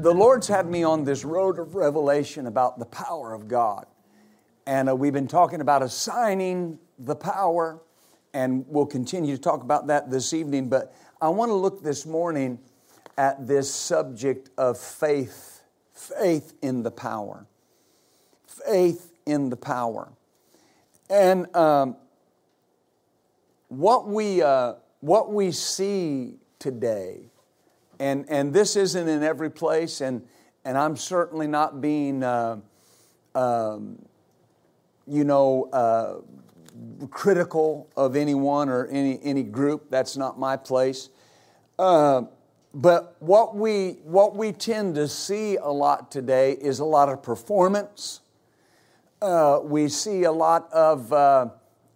The Lord's had me on this road of revelation about the power of God. And uh, we've been talking about assigning the power, and we'll continue to talk about that this evening. But I want to look this morning at this subject of faith faith in the power. Faith in the power. And um, what, we, uh, what we see today and, and this isn't in every place, and, and I'm certainly not being, uh, um, you know, uh, critical of anyone or any, any group. That's not my place. Uh, but what we, what we tend to see a lot today is a lot of performance. Uh, we see a lot of, uh,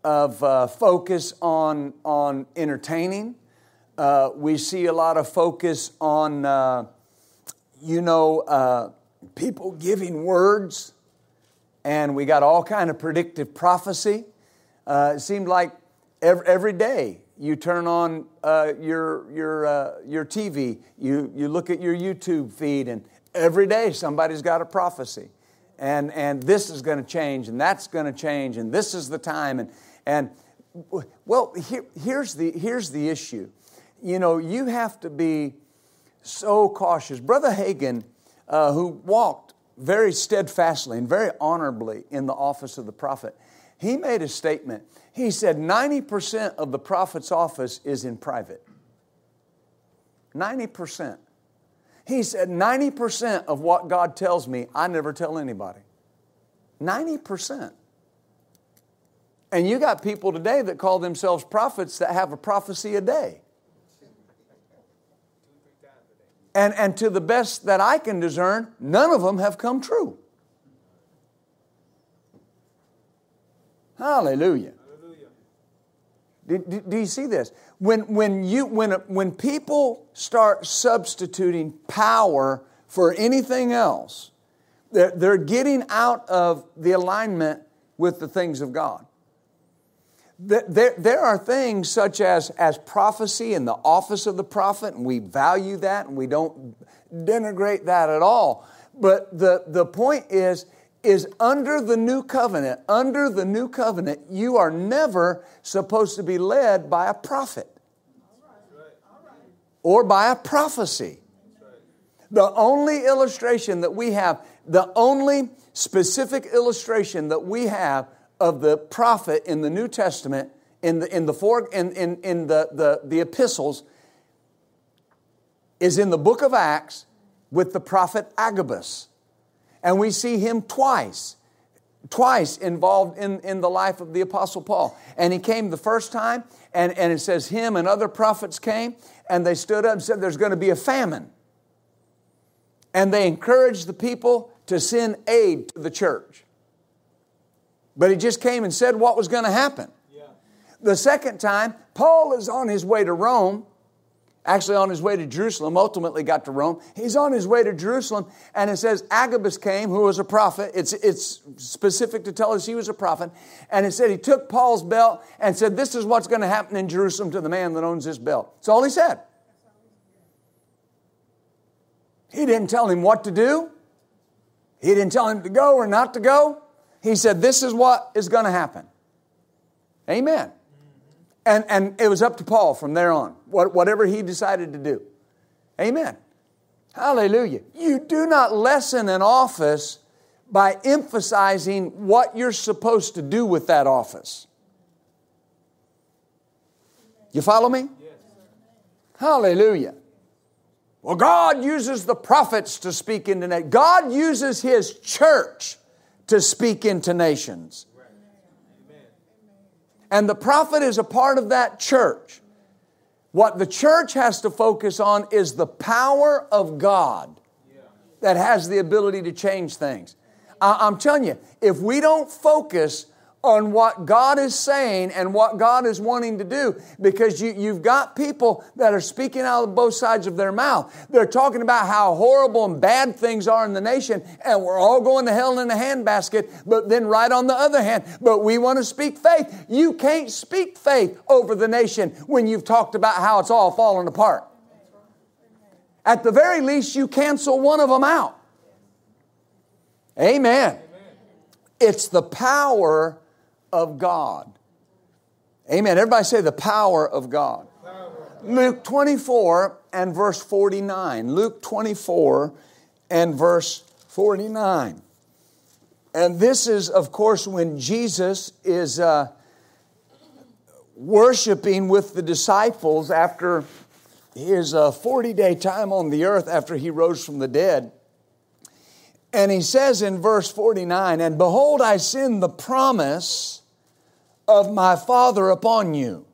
of uh, focus on, on entertaining. Uh, we see a lot of focus on, uh, you know, uh, people giving words, and we got all kind of predictive prophecy. Uh, it seemed like every, every day you turn on uh, your your your TV, you you look at your YouTube feed, and every day somebody's got a prophecy, and and this is going to change, and that's going to change, and this is the time, and and well, here, here's the here's the issue you know, you have to be so cautious. Brother Hagin, uh, who walked very steadfastly and very honorably in the office of the prophet, he made a statement. He said 90% of the prophet's office is in private. 90%. He said 90% of what God tells me, I never tell anybody. 90%. And you got people today that call themselves prophets that have a prophecy a day. And, and to the best that I can discern, none of them have come true. Hallelujah. Hallelujah. Do, do, do, you see this? When, when, you, when, when people start substituting power for anything else, they're, they're getting out of the alignment with the things of God. There, there are things such as, as prophecy and the office of the prophet, and we value that and we don't denigrate that at all. But the, the point is, is under the new covenant, under the new covenant, you are never supposed to be led by a prophet or by a prophecy. The only illustration that we have, the only specific illustration that we have of the prophet in the New Testament, in the, in the, four, in, in, in the, the, the epistles, is in the book of Acts with the prophet Agabus. And we see him twice, twice involved in, in the life of the Apostle Paul. And he came the first time, and, and it says him and other prophets came, and they stood up and said, There's going to be a famine. And they encouraged the people to send aid to the church. But he just came and said what was going to happen. Yeah. The second time, Paul is on his way to Rome, actually on his way to Jerusalem, ultimately got to Rome. He's on his way to Jerusalem, and it says Agabus came, who was a prophet. It's, it's specific to tell us he was a prophet. And it said he took Paul's belt and said, This is what's going to happen in Jerusalem to the man that owns this belt. That's all he said. He didn't tell him what to do. He didn't tell him to go or not to go. He said, This is what is going to happen. Amen. And, and it was up to Paul from there on, whatever he decided to do. Amen. Hallelujah. You do not lessen an office by emphasizing what you're supposed to do with that office. You follow me? Hallelujah. Well, God uses the prophets to speak into nations. God uses His church to speak into nations. And the prophet is a part of that church. What the church has to focus on is the power of God that has the ability to change things. I'm telling you, if we don't focus on what God is saying and what God is wanting to do because you, you've got people that are speaking out of both sides of their mouth. They're talking about how horrible and bad things are in the nation and we're all going to hell in a handbasket, but then right on the other hand, but we want to speak faith. You can't speak faith over the nation when you've talked about how it's all falling apart. At the very least, you cancel one of them out. Amen. It's the power of God. Amen. Everybody say the power of God. Luke 24 and verse 49. Luke 24 and verse 49. And this is, of course, when Jesus is uh, worshiping with the disciples after his 40 uh, day time on the earth after he rose from the dead. And he says in verse 49 And behold, I send the promise of my Father upon you.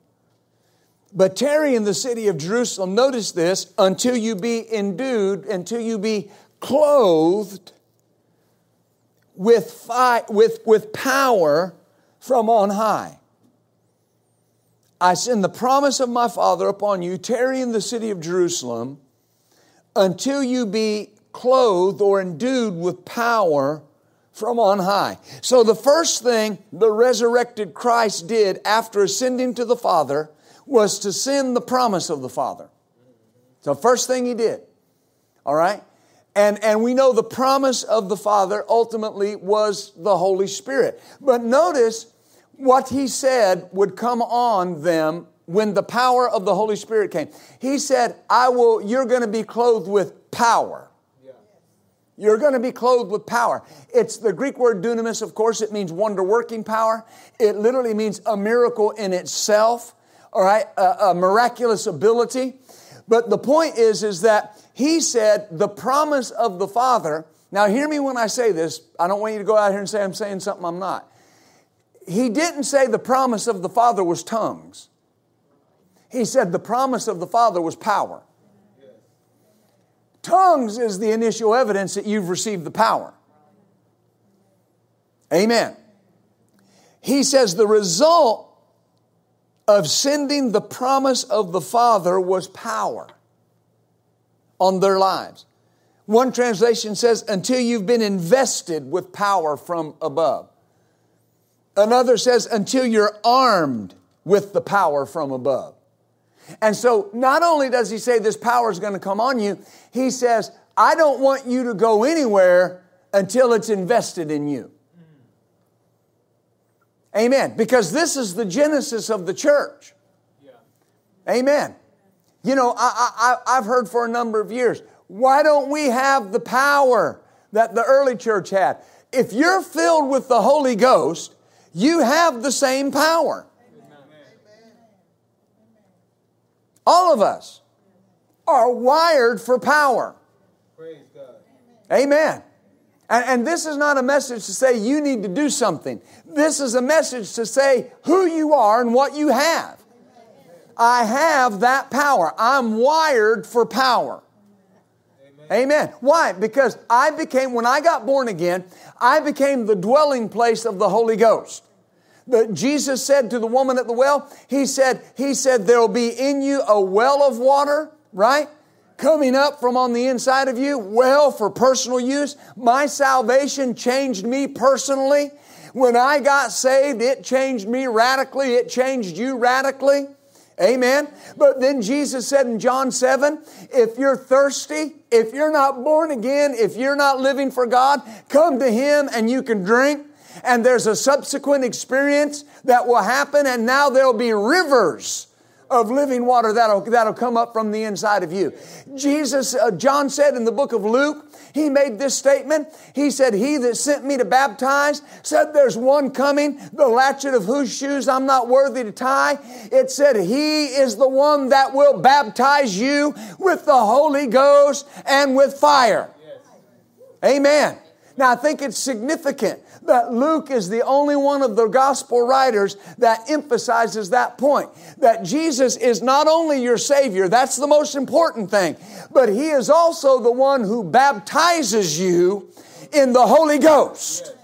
But tarry in the city of Jerusalem, notice this, until you be endued, until you be clothed with, fi- with, with power from on high. I send the promise of my Father upon you, tarry in the city of Jerusalem until you be clothed or endued with power from on high. So, the first thing the resurrected Christ did after ascending to the Father was to send the promise of the Father. So, first thing he did. All right? And, and we know the promise of the Father ultimately was the Holy Spirit. But notice what he said would come on them when the power of the Holy Spirit came. He said, I will, you're going to be clothed with power. You're going to be clothed with power. It's the Greek word dunamis, of course, it means wonder working power. It literally means a miracle in itself, all right, a, a miraculous ability. But the point is, is that he said the promise of the Father. Now, hear me when I say this. I don't want you to go out here and say I'm saying something I'm not. He didn't say the promise of the Father was tongues. He said the promise of the Father was power. Tongues is the initial evidence that you've received the power. Amen. He says the result of sending the promise of the Father was power on their lives. One translation says, until you've been invested with power from above. Another says, until you're armed with the power from above. And so, not only does he say this power is going to come on you, he says, I don't want you to go anywhere until it's invested in you. Amen. Because this is the genesis of the church. Yeah. Amen. You know, I, I, I've heard for a number of years, why don't we have the power that the early church had? If you're filled with the Holy Ghost, you have the same power. All of us are wired for power. Praise God. Amen. And, and, this is not a message to say you need to do something. This is a message to say who you are and what you have. I have that power. I'm wired for power. Amen. Amen. Why? Because I became, when I got born again, I became the dwelling place of the Holy Ghost. But Jesus said to the woman at the well, He said, He said, there'll be in you a well of water, right? Coming up from on the inside of you, well for personal use. My salvation changed me personally. When I got saved, it changed me radically. It changed you radically. Amen. But then Jesus said in John 7 if you're thirsty, if you're not born again, if you're not living for God, come to Him and you can drink and there's a subsequent experience that will happen, and now there'll be rivers of living water that'll, that'll come up from the inside of you. Jesus, uh, John said in the book of Luke, he made this statement. He said, He that sent me to baptize said, There's one coming, the latchet of whose shoes I'm not worthy to tie. It said, He is the one that will baptize you with the Holy Ghost and with fire. Yes. Amen. Now, I think it's significant that Luke is the only one of the gospel writers that emphasizes that point. That Jesus is not only your Savior, that's the most important thing, but He is also the one who baptizes you in the Holy Ghost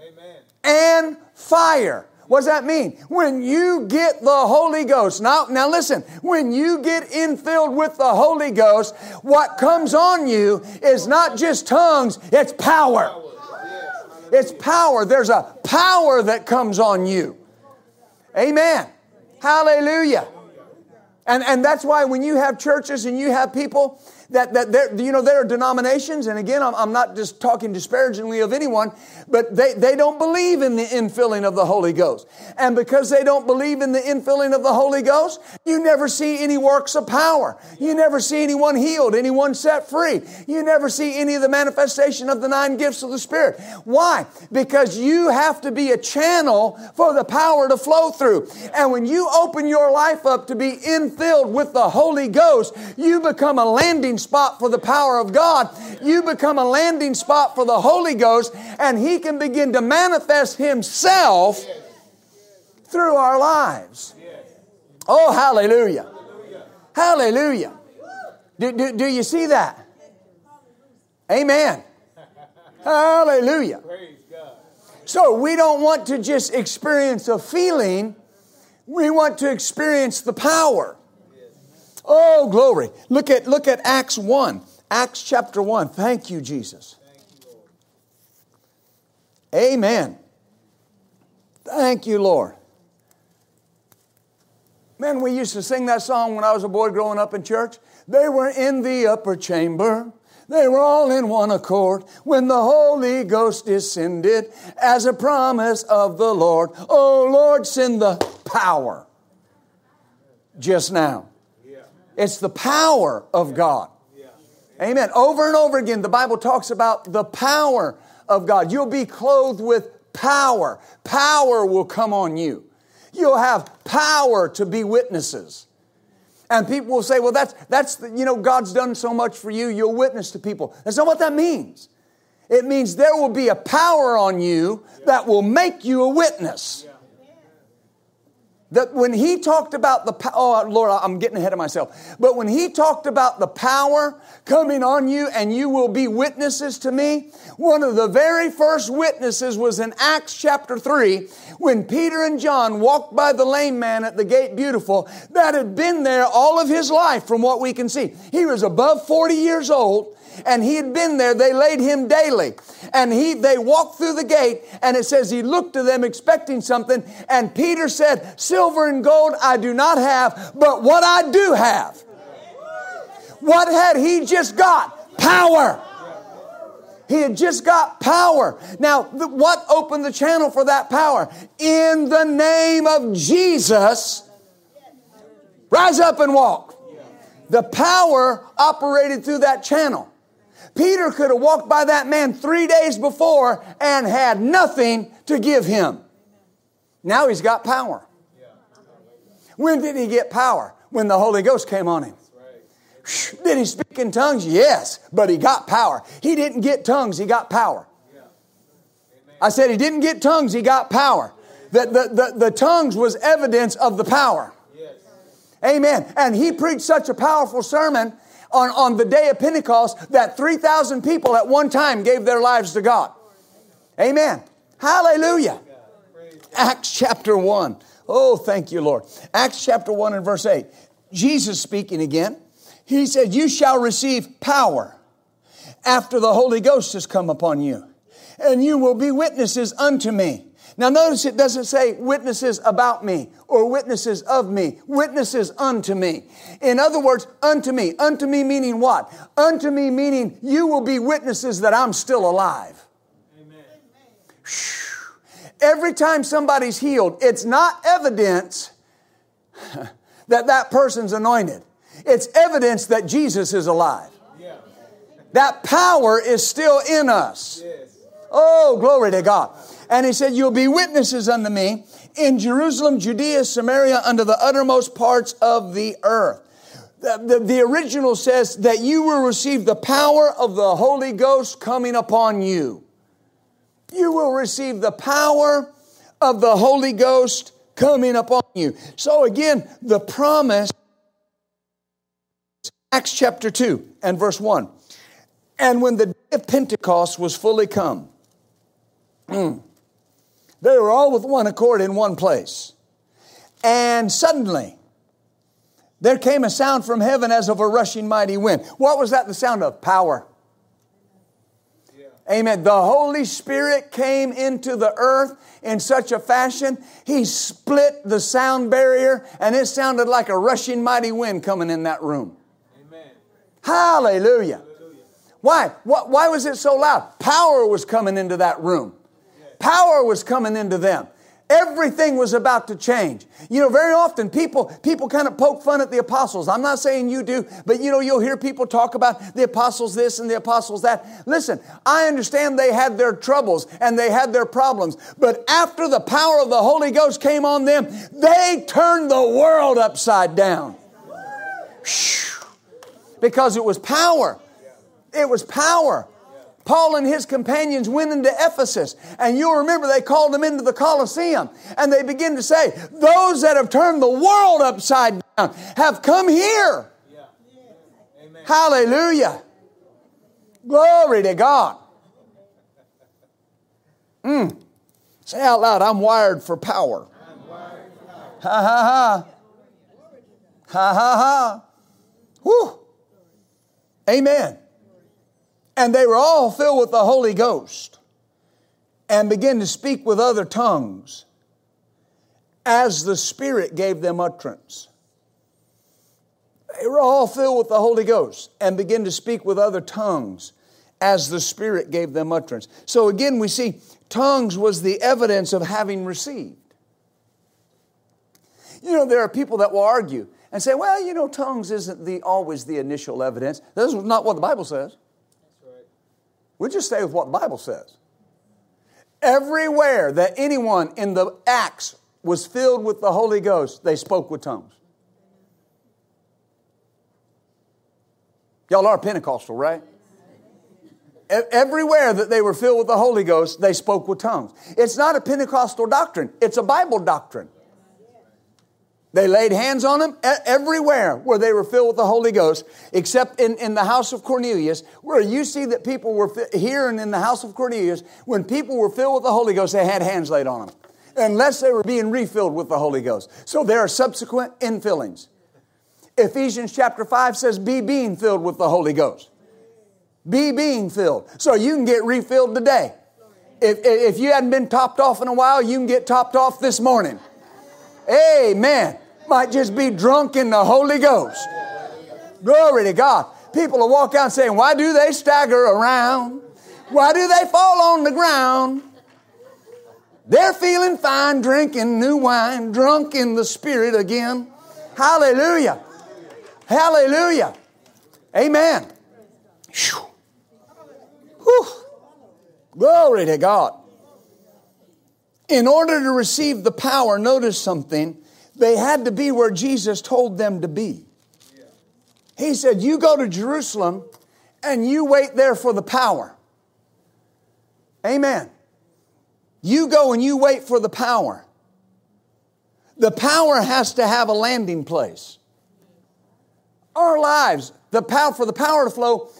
Amen. and fire. What does that mean? When you get the Holy Ghost. Now, now listen, when you get infilled with the Holy Ghost, what comes on you is not just tongues, it's power. It's power. There's a power that comes on you. Amen. Hallelujah. And, and that's why when you have churches and you have people that, that you know, there are denominations, and again, I'm, I'm not just talking disparagingly of anyone, but they, they don't believe in the infilling of the Holy Ghost. And because they don't believe in the infilling of the Holy Ghost, you never see any works of power. You never see anyone healed, anyone set free. You never see any of the manifestation of the nine gifts of the Spirit. Why? Because you have to be a channel for the power to flow through. And when you open your life up to be infilled with the Holy Ghost, you become a landing spot for the power of God. You become a landing spot for the Holy Ghost, and He can begin to manifest Himself through our lives. Oh, hallelujah. Hallelujah. Do, do, do you see that? Amen. Hallelujah. So we don't want to just experience a feeling, we want to experience the power. Oh, glory. Look at, look at Acts 1. Acts chapter 1. Thank you, Jesus. Amen. Thank you, Lord. Man, we used to sing that song when I was a boy growing up in church. They were in the upper chamber. They were all in one accord when the Holy Ghost descended as a promise of the Lord. Oh, Lord, send the power just now. It's the power of God. Amen. Over and over again, the Bible talks about the power of God. You'll be clothed with power. Power will come on you. You'll have power to be witnesses. And people will say, well, that's, that's, the, you know, God's done so much for you, you'll witness to people. That's not what that means. It means there will be a power on you that will make you a witness. That when he talked about the oh Lord, I'm getting ahead of myself. But when he talked about the power coming on you and you will be witnesses to me, one of the very first witnesses was in Acts chapter 3 when Peter and John walked by the lame man at the gate beautiful that had been there all of his life from what we can see. He was above 40 years old and he had been there. They laid him daily. And he, they walked through the gate, and it says he looked to them expecting something. And Peter said, Silver and gold I do not have, but what I do have. What had he just got? Power. He had just got power. Now, what opened the channel for that power? In the name of Jesus, rise up and walk. The power operated through that channel. Peter could have walked by that man three days before and had nothing to give him. Now he's got power. When did he get power? When the Holy Ghost came on him. Did he speak in tongues? Yes, but he got power. He didn't get tongues, he got power. I said he didn't get tongues, he got power. The, the, the, the tongues was evidence of the power. Amen. And he preached such a powerful sermon on, on the day of Pentecost that 3,000 people at one time gave their lives to God. Amen. Hallelujah. Acts chapter 1. Oh, thank you, Lord. Acts chapter 1 and verse 8. Jesus speaking again. He said, You shall receive power after the Holy Ghost has come upon you, and you will be witnesses unto me now, notice it doesn't say witnesses about me or witnesses of me, witnesses unto me. In other words, unto me. Unto me meaning what? Unto me meaning you will be witnesses that I'm still alive. Amen. Every time somebody's healed, it's not evidence that that person's anointed, it's evidence that Jesus is alive. Yeah. That power is still in us. Yes. Oh, glory to God. And he said, You'll be witnesses unto me in Jerusalem, Judea, Samaria, unto the uttermost parts of the earth. The, the, the, original says that you will receive the power of the Holy Ghost coming upon you. you will receive the power of the Holy Ghost coming upon you. So again, the promise, Acts chapter 2 and verse 1. And when the day of Pentecost was fully come, mm, they were all with one accord in one place. And suddenly, there came a sound from heaven as of a rushing mighty wind. What was that the sound of? Power. Amen. The Holy Spirit came into the earth in such a fashion, He split the sound barrier, and it sounded like a rushing mighty wind coming in that room. Amen. Hallelujah. Hallelujah. Why? Why was it so loud? Power was coming into that room. Power was coming into them. Everything was about to change. You know, very often people, people kind of poke fun at the apostles. I'm not saying you do, but you know, you'll hear people talk about the apostles this and the apostles that. Listen, I understand they had their troubles and they had their problems, but after the power of the Holy Ghost came on them, they turned the world upside down. Because it was power. It was power. Paul and his companions went into Ephesus, and you'll remember they called them into the Colosseum, and they begin to say, Those that have turned the world upside down have come here. Yeah. Hallelujah. Glory to God. Mm. Say out loud, I'm wired for power. Wired for power. Ha ha ha. Ha ha ha. Whew. Amen. And they were all filled with the Holy Ghost and began to speak with other tongues as the Spirit gave them utterance. They were all filled with the Holy Ghost and began to speak with other tongues as the Spirit gave them utterance. So again, we see tongues was the evidence of having received. You know, there are people that will argue and say, well, you know, tongues isn't the, always the initial evidence. This is not what the Bible says. We just stay with what the Bible says. Everywhere that anyone in the Acts was filled with the Holy Ghost, they spoke with tongues. Y'all are Pentecostal, right? Everywhere that they were filled with the Holy Ghost, they spoke with tongues. It's not a Pentecostal doctrine, it's a Bible doctrine. They laid hands on them everywhere where they were filled with the Holy Ghost, except in, in the house of Cornelius, where you see that people were here and in the house of Cornelius, when people were filled with the Holy Ghost, they had hands laid on them, unless they were being refilled with the Holy Ghost. So there are subsequent infillings. Ephesians chapter 5 says, Be being filled with the Holy Ghost. Be being filled. So you can get refilled today. If, if you hadn't been topped off in a while, you can get topped off this morning. Amen might just be drunk in the Holy Ghost. Glory to God. People will walk out saying, Why do they stagger around? Why do they fall on the ground? They're feeling fine, drinking new wine, drunk in the Spirit again. Hallelujah. Hallelujah. Amen. Whew. Glory to God. In order to receive the power, notice something they had to be where Jesus told them to be. He said, You go to Jerusalem and you wait there for the power. Amen. You go and you wait for the power. The power has to have a landing place. Our lives, the power for the power to flow,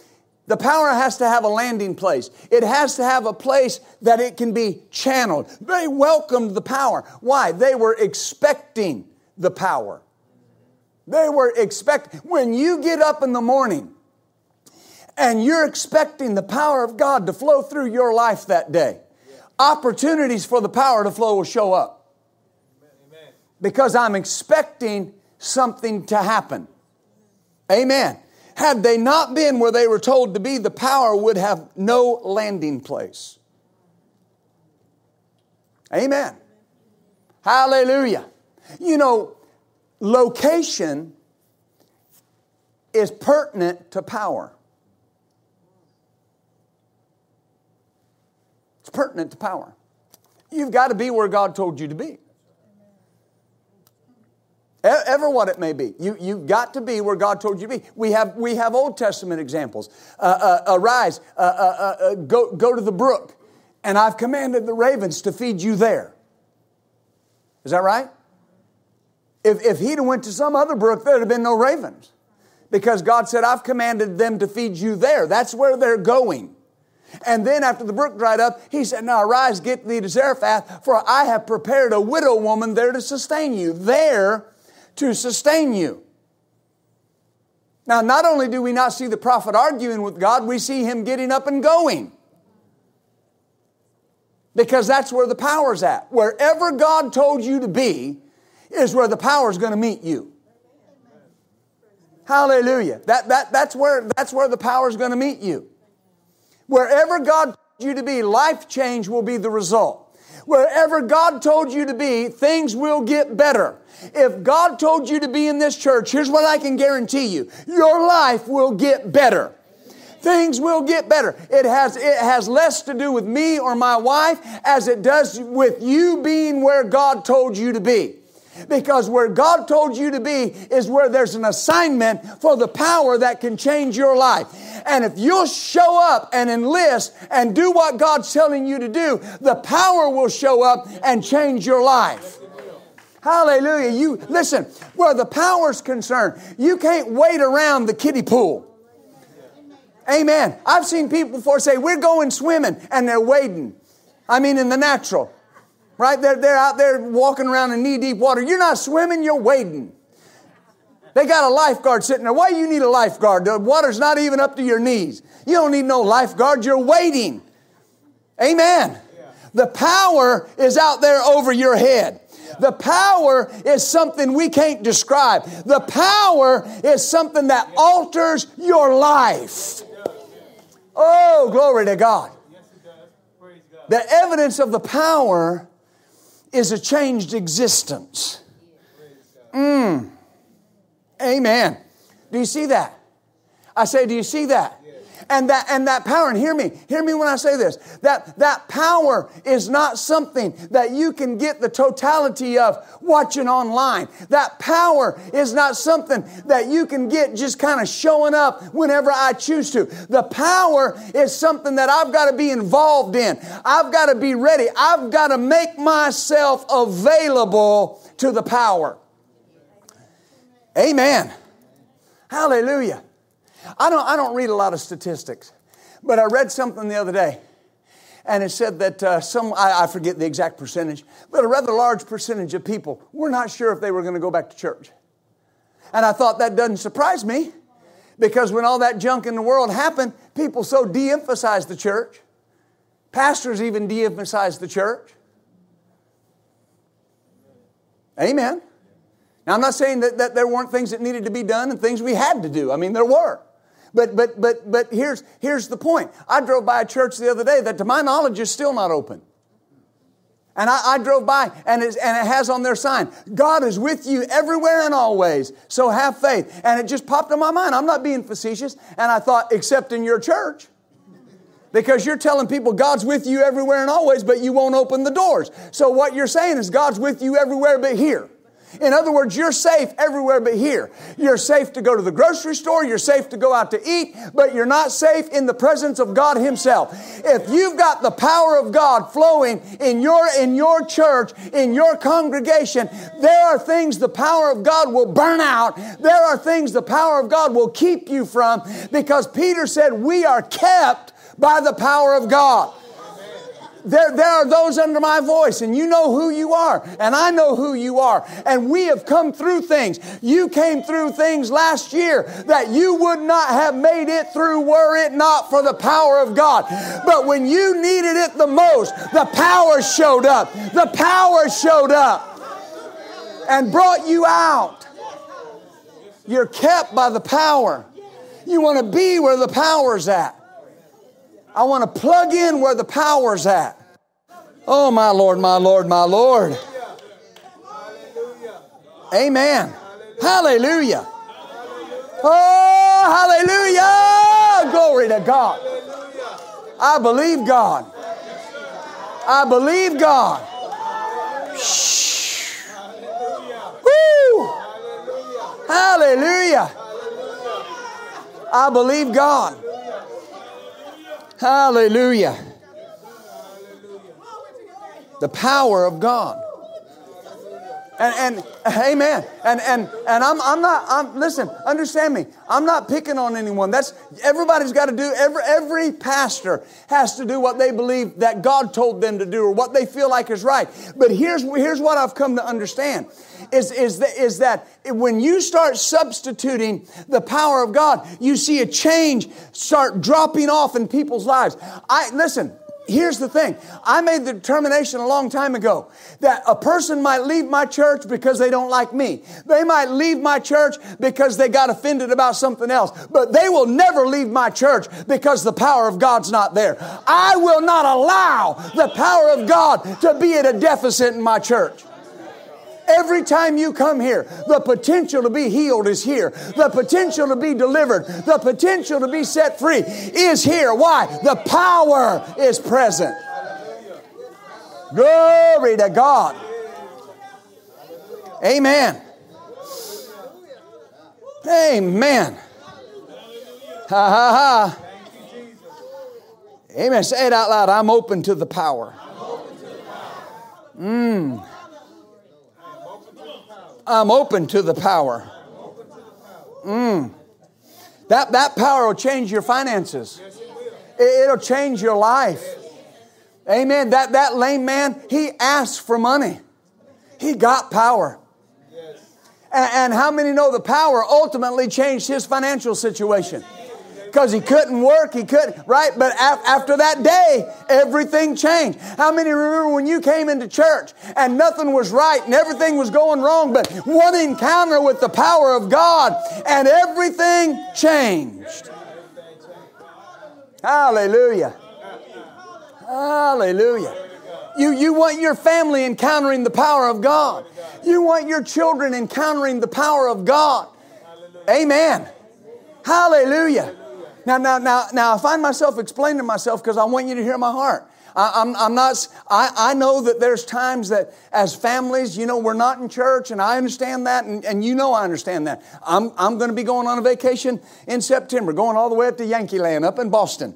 the power has to have a landing place. It has to have a place that it can be channeled. They welcomed the power. Why? They were expecting the power. They were expecting, when you get up in the morning and you're expecting the power of God to flow through your life that day, opportunities for the power to flow will show up. Because I'm expecting something to happen. Amen. Had they not been where they were told to be, the power would have no landing place. Amen. Hallelujah. You know, location is pertinent to power. It's pertinent to power. You've got to be where God told you to be ever what it may be. You, you've got to be where God told you to be. We have, we have Old Testament examples. Uh, uh, arise, uh, uh, uh, uh go, go to the brook and I've commanded the ravens to feed you there. Is that right? If, if he'd have went to some other brook, there'd have been no ravens. Because God said, I've commanded them to feed you there. That's where they're going. And then after the brook dried up, he said, Now arise, get thee to Zarephath, for I have prepared a widow woman there to sustain you. There to sustain you. Now, not only do we not see the prophet arguing with God, we see him getting up and going. Because that's where the power's at. Wherever God told you to be is where the power's going to meet you. Hallelujah. That, that, that's, where, that's where the power's going to meet you. Wherever God told you to be, life change will be the result. Wherever God told you to be, things will get better. If God told you to be in this church, here's what I can guarantee you. Your life will get better. Things will get better. It has, it has less to do with me or my wife as it does with you being where God told you to be. Because where God told you to be is where there's an assignment for the power that can change your life. And if you'll show up and enlist and do what God's telling you to do, the power will show up and change your life. Hallelujah. You listen, where the power's concerned, you can't wait around the kiddie pool. Amen. I've seen people before say, We're going swimming, and they're wading. I mean, in the natural. Right? They're, they're out there walking around in knee deep water. You're not swimming, you're wading. They got a lifeguard sitting there. Why you need a lifeguard? The water's not even up to your knees. You don't need no lifeguard, you're waiting. Amen. The power is out there over your head. The power is something we can't describe. The power is something that alters your life. Oh, glory to God. The evidence of the power is a changed existence. Mm. Amen. Do you see that? I say, do you see that? And that, and that power, and hear me, hear me when I say this, that, that power is not something that you can get the totality of watching online. That power is not something that you can get just kind of showing up whenever I choose to. The power is something that I've got to be involved in. I've got to be ready. I've got to make myself available to the power. Amen. Hallelujah. I don't, I don't read a lot of statistics, but I read something the other day, and it said that uh, some, I, I forget the exact percentage, but a rather large percentage of people were not sure if they were going to go back to church. And I thought that doesn't surprise me because when all that junk in the world happened, people so de emphasized the church. Pastors even de emphasized the church. Amen. Now, I'm not saying that, that there weren't things that needed to be done and things we had to do. I mean, there were. But, but, but, but here's, here's the point. I drove by a church the other day that, to my knowledge, is still not open. And I, I drove by, and, and it has on their sign, God is with you everywhere and always, so have faith. And it just popped in my mind. I'm not being facetious. And I thought, except in your church. Because you're telling people God's with you everywhere and always, but you won't open the doors. So what you're saying is God's with you everywhere but here. In other words, you're safe everywhere but here. You're safe to go to the grocery store, you're safe to go out to eat, but you're not safe in the presence of God Himself. If you've got the power of God flowing in your, in your church, in your congregation, there are things the power of God will burn out. There are things the power of God will keep you from because Peter said, We are kept by the power of God. There, there are those under my voice, and you know who you are, and I know who you are. And we have come through things. You came through things last year that you would not have made it through were it not for the power of God. But when you needed it the most, the power showed up. The power showed up and brought you out. You're kept by the power. You want to be where the power's at. I want to plug in where the power's at. Oh, my Lord, my Lord, my Lord. Amen. Hallelujah. Oh, hallelujah. Glory to God. I believe God. I believe God. Shh. Woo. Hallelujah. I believe God. Hallelujah. The power of God. And, and amen. And and and I'm I'm not I'm listen, understand me. I'm not picking on anyone. That's everybody's got to do every every pastor has to do what they believe that God told them to do or what they feel like is right. But here's here's what I've come to understand is is that, is that when you start substituting the power of God, you see a change start dropping off in people's lives. I listen, here's the thing. I made the determination a long time ago that a person might leave my church because they don't like me. They might leave my church because they got offended about something else. But they will never leave my church because the power of God's not there. I will not allow the power of God to be at a deficit in my church. Every time you come here, the potential to be healed is here. The potential to be delivered, the potential to be set free is here. Why? The power is present. Glory to God. Amen. Amen. Ha ha ha. Amen. Say it out loud. I'm open to the power. Mmm. I'm open to the power. Mm. That, that power will change your finances. It, will change your life. Amen. That, that lame man, he asked for money. He got power. And, and how many know the power ultimately changed his financial situation? Because he couldn't work, he couldn't, right? But af- after that day, everything changed. How many remember when you came into church and nothing was right and everything was going wrong, but one encounter with the power of God and everything changed? Hallelujah. Hallelujah. You, you want your family encountering the power of God. You want your children encountering the power of God. Amen. Hallelujah. Now, now, now, now, I find myself explaining myself because I want you to hear my heart. I, am I'm, I'm not, I, I know that there's times that as families, you know, we're not in church, and I understand that, and, and you know I understand that. I'm, I'm going to be going on a vacation in September, going all the way up to Yankee Land up in Boston.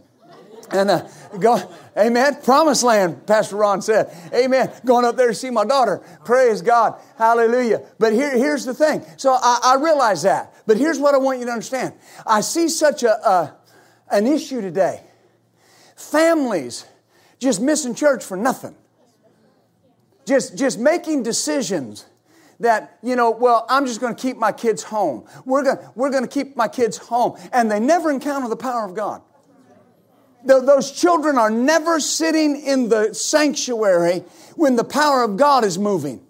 And uh, go, amen. Promised land, Pastor Ron said. Amen. Going up there to see my daughter. Praise God. Hallelujah. But here, here's the thing. So I, I realize that. But here's what I want you to understand. I see such a, a an issue today. Families just missing church for nothing. Just, just making decisions that, you know, well, I'm just going to keep my kids home. We're going we're going to keep my kids home. And they never encounter the power of God. Those children are never sitting in the sanctuary when the power of God is moving.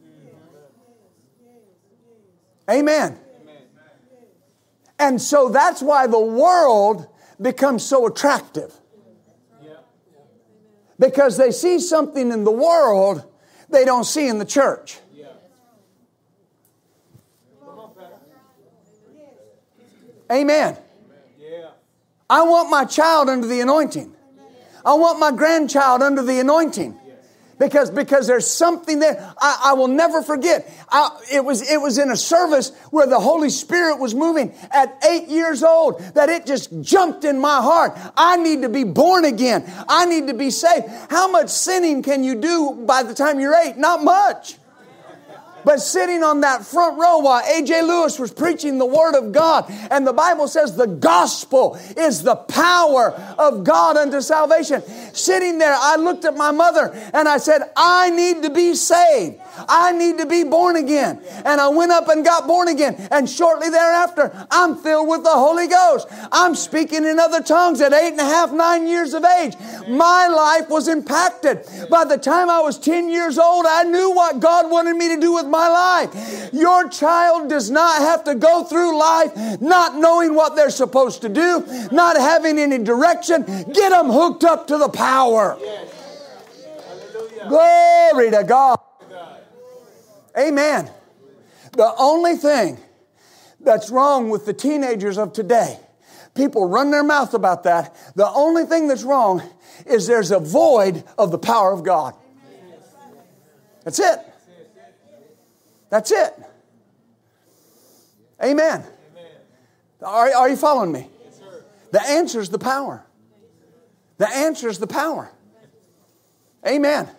Amen. And so that's why the world becomes so attractive. Because they see something in the world they don't see in the church. Amen. I want my child under the anointing. I want my grandchild under the anointing because because there's something there I, I will never forget. I, it was it was in a service where the Holy Spirit was moving at eight years old that it just jumped in my heart. I need to be born again. I need to be saved. How much sinning can you do by the time you're eight? Not much. But sitting on that front row while A.J. Lewis was preaching the Word of God, and the Bible says the gospel is the power of God unto salvation. Sitting there, I looked at my mother and I said, I need to be saved. I need to be born again. And I went up and got born again. And shortly thereafter, I'm filled with the Holy Ghost. I'm speaking in other tongues at eight and a half, nine years of age. My life was impacted. By the time I was 10 years old, I knew what God wanted me to do with my life. Your child does not have to go through life not knowing what they're supposed to do, not having any direction. Get them hooked up to the power. Glory to God. Amen. The only thing that's wrong with the teenagers of today, people run their mouth about that. The only thing that's wrong is there's a void of the power of God. That's it. That's it. Amen. Are, are you following me? The answer is the power. The answer is the power. Amen.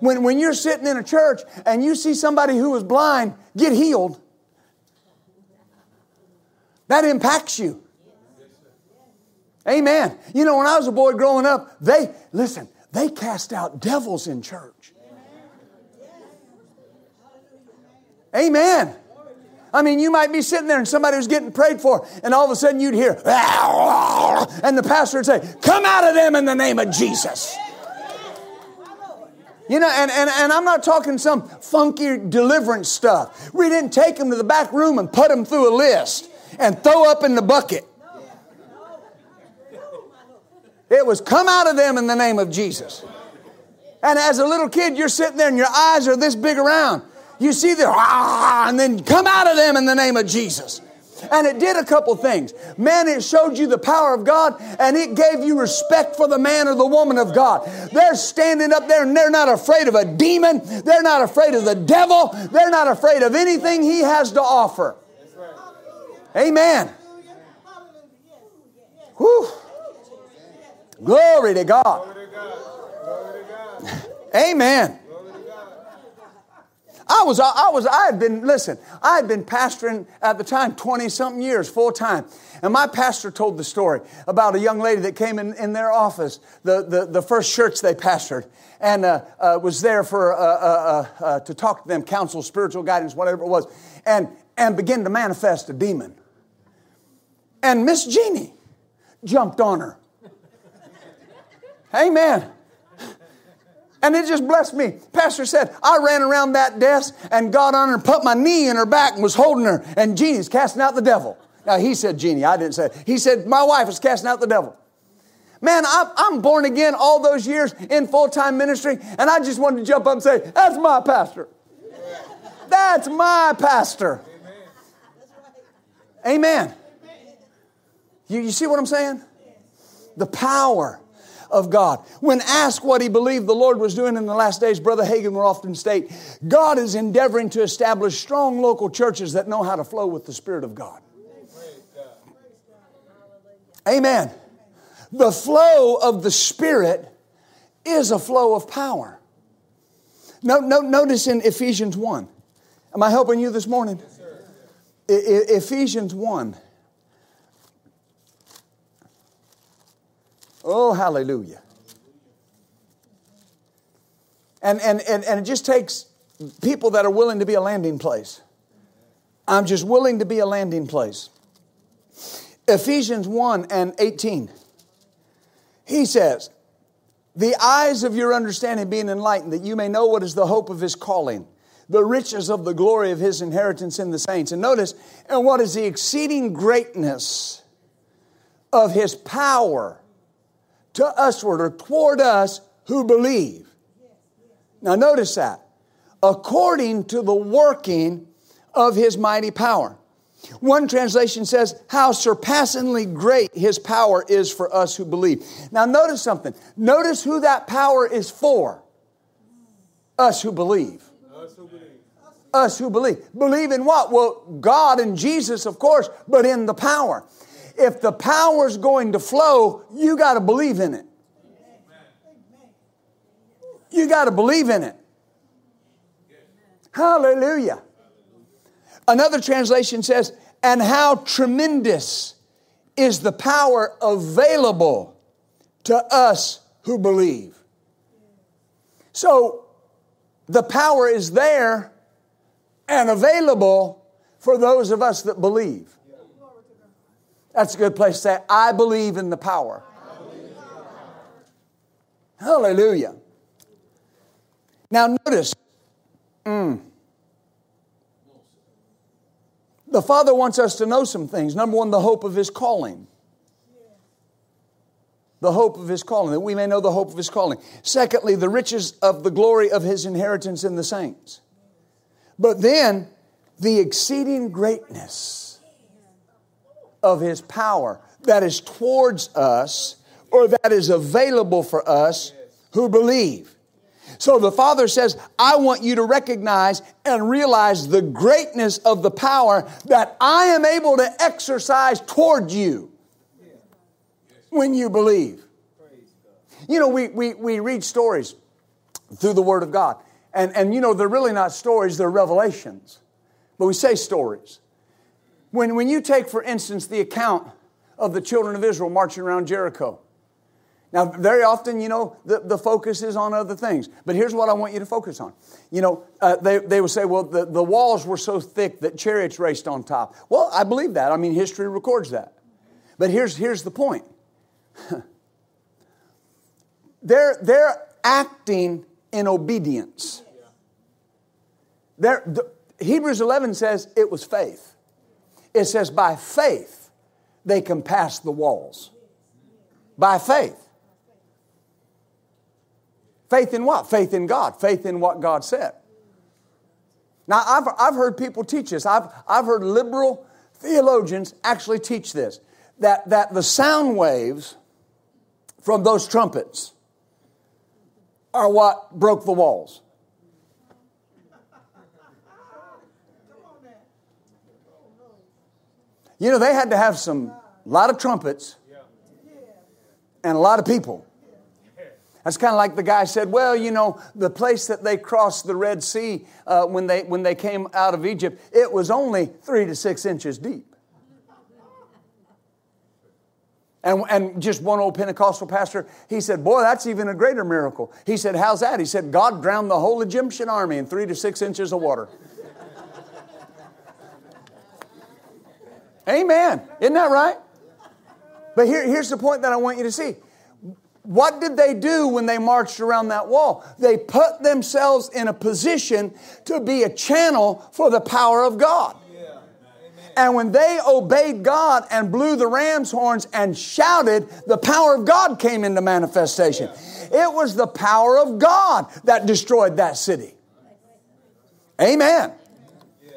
When, when you're sitting in a church and you see somebody who is blind get healed, that impacts you. Amen. You know, when I was a boy growing up, they, listen, they cast out devils in church. Amen. I mean, you might be sitting there and somebody was getting prayed for, and all of a sudden you'd hear, and the pastor would say, Come out of them in the name of Jesus. You know, and, and, and I'm not talking some funky deliverance stuff. We didn't take them to the back room and put them through a list and throw up in the bucket. It was come out of them in the name of Jesus. And as a little kid, you're sitting there and your eyes are this big around. You see the ah, and then come out of them in the name of Jesus. And it did a couple things. Man, it showed you the power of God and it gave you respect for the man or the woman of God. They're standing up there and they're not afraid of a demon. They're not afraid of the devil. They're not afraid of anything he has to offer. Amen. Whew. Glory to God. Amen. I was, I was, I had been, listen, I had been pastoring at the time 20 something years, full time. And my pastor told the story about a young lady that came in, in their office, the, the, the first church they pastored, and uh, uh, was there for, uh, uh, uh, uh to talk to them, counsel, spiritual guidance, whatever it was, and, and begin to manifest a demon. And Miss Jeannie jumped on her. Amen. And it just blessed me. Pastor said, I ran around that desk and got on her and put my knee in her back and was holding her. And Jeannie's casting out the devil. Now, he said Jeannie. I didn't say it. He said, My wife is casting out the devil. Man, I'm born again all those years in full time ministry, and I just wanted to jump up and say, That's my pastor. That's my pastor. Amen. You, you see what I'm saying? The power of God. When asked what he believed the Lord was doing in the last days, Brother Hagin will often state God is endeavoring to establish strong local churches that know how to flow with the Spirit of God. Amen. The flow of the Spirit is a flow of power. No, no, notice in Ephesians 1. Am I helping you this morning? Yes, Ephesians 1. Oh, hallelujah. And, and, and, and it just takes people that are willing to be a landing place. I'm just willing to be a landing place. Ephesians 1 and 18. He says, The eyes of your understanding being enlightened, that you may know what is the hope of his calling, the riches of the glory of his inheritance in the saints. And notice, and what is the exceeding greatness of his power to usward or toward us who believe. Now, notice that. According to the working of his mighty power. One translation says, How surpassingly great his power is for us who believe. Now, notice something. Notice who that power is for. Us who believe. Us who believe. Us who believe. Believe in what? Well, God and Jesus, of course, but in the power if the power's going to flow, you got to believe in it. You got to believe in it. Hallelujah. Another translation says, and how tremendous is the power available to us who believe. So the power is there and available for those of us that believe. That's a good place to say, I believe in the power. Hallelujah. Now, notice, mm, the Father wants us to know some things. Number one, the hope of His calling. The hope of His calling, that we may know the hope of His calling. Secondly, the riches of the glory of His inheritance in the saints. But then, the exceeding greatness of His power that is towards us or that is available for us who believe. So the Father says, I want you to recognize and realize the greatness of the power that I am able to exercise toward you when you believe. You know, we, we, we read stories through the Word of God. And, and you know, they're really not stories, they're revelations. But we say stories. When, when you take, for instance, the account of the children of Israel marching around Jericho. Now, very often, you know, the, the focus is on other things. But here's what I want you to focus on. You know, uh, they, they will say, well, the, the walls were so thick that chariots raced on top. Well, I believe that. I mean, history records that. But here's, here's the point they're, they're acting in obedience. They're, the, Hebrews 11 says it was faith. It says, by faith, they can pass the walls. By faith. Faith in what? Faith in God. Faith in what God said. Now, I've, I've heard people teach this. I've, I've heard liberal theologians actually teach this that, that the sound waves from those trumpets are what broke the walls. You know, they had to have some, a lot of trumpets and a lot of people. That's kind of like the guy said, well, you know, the place that they crossed the Red Sea uh, when, they, when they came out of Egypt, it was only three to six inches deep. And, and just one old Pentecostal pastor, he said, Boy, that's even a greater miracle. He said, How's that? He said, God drowned the whole Egyptian army in three to six inches of water. Amen. Isn't that right? But here, here's the point that I want you to see. What did they do when they marched around that wall? They put themselves in a position to be a channel for the power of God. And when they obeyed God and blew the ram's horns and shouted, the power of God came into manifestation. It was the power of God that destroyed that city. Amen.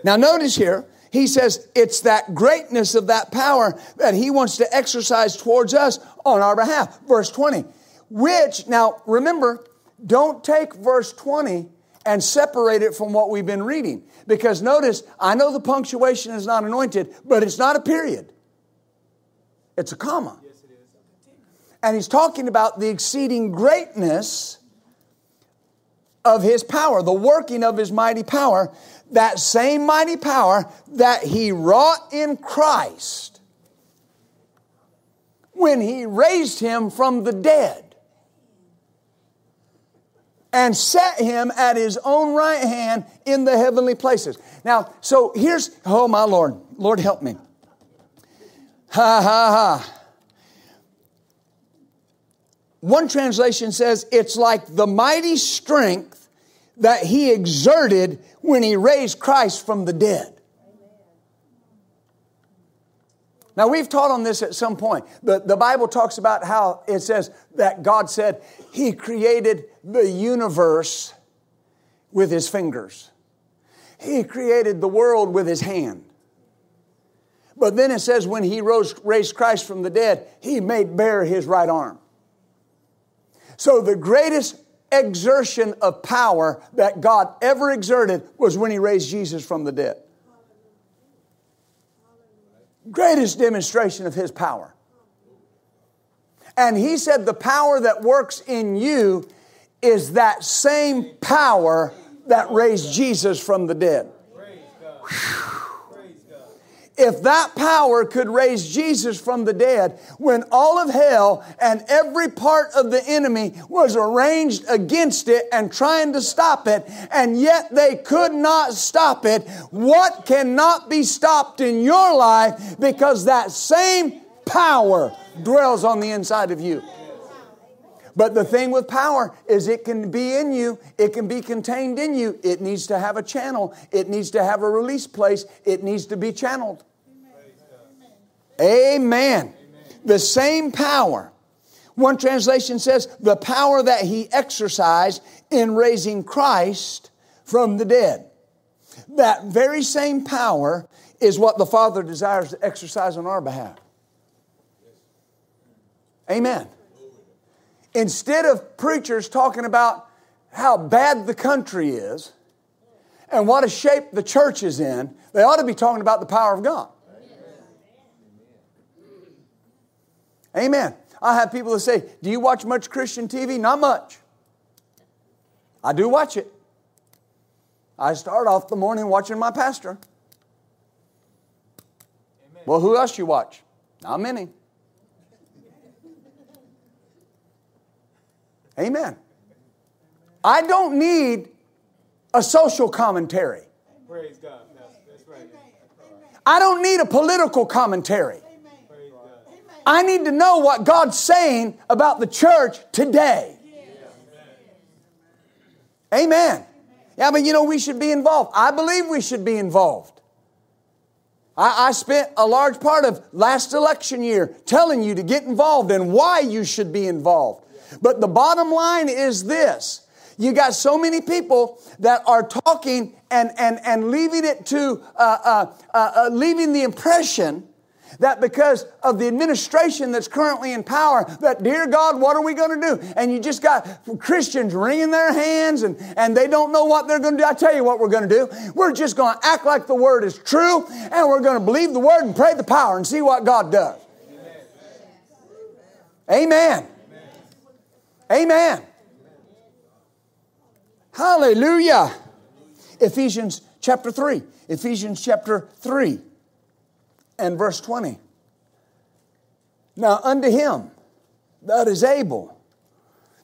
Now, notice here, he says it's that greatness of that power that he wants to exercise towards us on our behalf. Verse 20, which, now remember, don't take verse 20 and separate it from what we've been reading. Because notice, I know the punctuation is not anointed, but it's not a period, it's a comma. Yes, it and he's talking about the exceeding greatness of his power, the working of his mighty power, that same mighty power that he wrought in Christ when he raised him from the dead and set him at his own right hand in the heavenly places. Now, so here's, oh my Lord, Lord help me. Ha ha ha. One translation says it's like the mighty strength that he exerted when he raised Christ from the dead. Now, we've taught on this at some point. The, the Bible talks about how it says that God said He created the universe with His fingers, He created the world with His hand. But then it says when He rose, raised Christ from the dead, He made bare His right arm. So, the greatest exertion of power that God ever exerted was when He raised Jesus from the dead. Greatest demonstration of His power. And He said, The power that works in you is that same power that raised Jesus from the dead. If that power could raise Jesus from the dead, when all of hell and every part of the enemy was arranged against it and trying to stop it, and yet they could not stop it, what cannot be stopped in your life because that same power dwells on the inside of you? But the thing with power is it can be in you, it can be contained in you. It needs to have a channel, it needs to have a release place, it needs to be channeled. Amen. Amen. The same power. One translation says, the power that he exercised in raising Christ from the dead. That very same power is what the Father desires to exercise on our behalf. Amen. Instead of preachers talking about how bad the country is and what a shape the church is in, they ought to be talking about the power of God. Amen. I have people that say, Do you watch much Christian TV? Not much. I do watch it. I start off the morning watching my pastor. Amen. Well, who else you watch? Not many. Amen. I don't need a social commentary. Praise God. That's right. I don't need a political commentary. I need to know what God's saying about the church today. Amen. Yeah, but you know, we should be involved. I believe we should be involved. I, I, spent a large part of last election year telling you to get involved and why you should be involved. But the bottom line is this. You got so many people that are talking and, and, and leaving it to, uh, uh, uh, uh leaving the impression that because of the administration that's currently in power, that dear God, what are we going to do? And you just got Christians wringing their hands and, and they don't know what they're going to do. I tell you what we're going to do. We're just going to act like the word is true and we're going to believe the word and pray the power and see what God does. Amen. Amen. Amen. Hallelujah. Ephesians chapter 3. Ephesians chapter 3 and verse 20. Now, unto him that is able.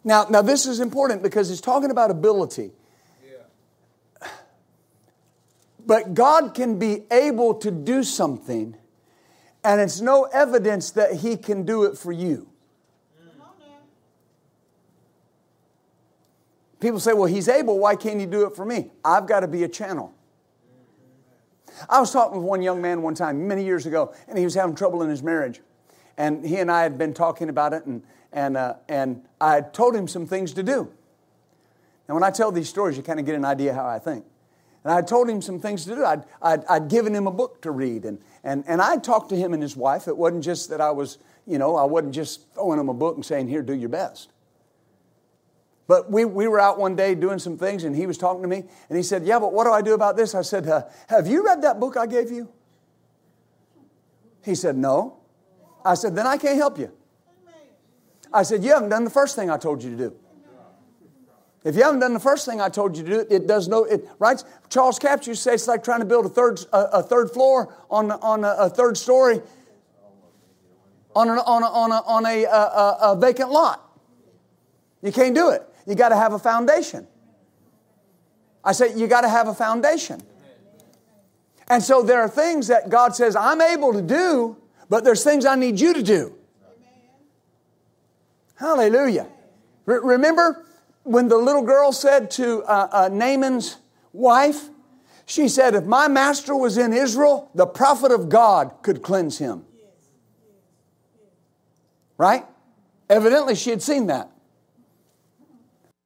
Now, now this is important because he's talking about ability. Yeah. But God can be able to do something, and it's no evidence that he can do it for you. People say, well, he's able, why can't he do it for me? I've got to be a channel. I was talking with one young man one time, many years ago, and he was having trouble in his marriage. And he and I had been talking about it, and, and, uh, and I had told him some things to do. And when I tell these stories, you kind of get an idea how I think. And I had told him some things to do. I'd, I'd, I'd given him a book to read, and, and, and I talked to him and his wife. It wasn't just that I was, you know, I wasn't just throwing him a book and saying, Here, do your best. But we, we were out one day doing some things, and he was talking to me, and he said, Yeah, but what do I do about this? I said, uh, Have you read that book I gave you? He said, No. I said, Then I can't help you. I said, You haven't done the first thing I told you to do. If you haven't done the first thing I told you to do, it does no, it, right? Charles Capps used to say it's like trying to build a third, a, a third floor on, on a, a, third story on, a, on, a, on, a, on a, a, a vacant lot. You can't do it. You got to have a foundation. I say, you got to have a foundation. And so there are things that God says, I'm able to do, but there's things I need you to do. Hallelujah. remember when the little girl said to uh, uh, Naaman's wife, she said, If my master was in Israel, the prophet of God could cleanse him. Right? Evidently, she had seen that.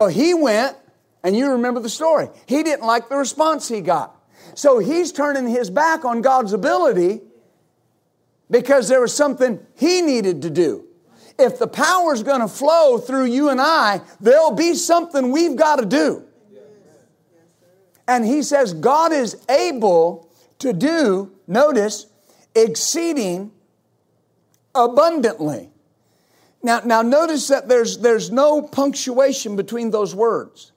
So he went, and you remember the story. He didn't like the response he got. So he's turning his back on God's ability because there was something he needed to do. If the power's going to flow through you and I, there'll be something we've got to do. And he says, God is able to do, notice, exceeding abundantly. Now, now notice that there's, there's no punctuation between those words.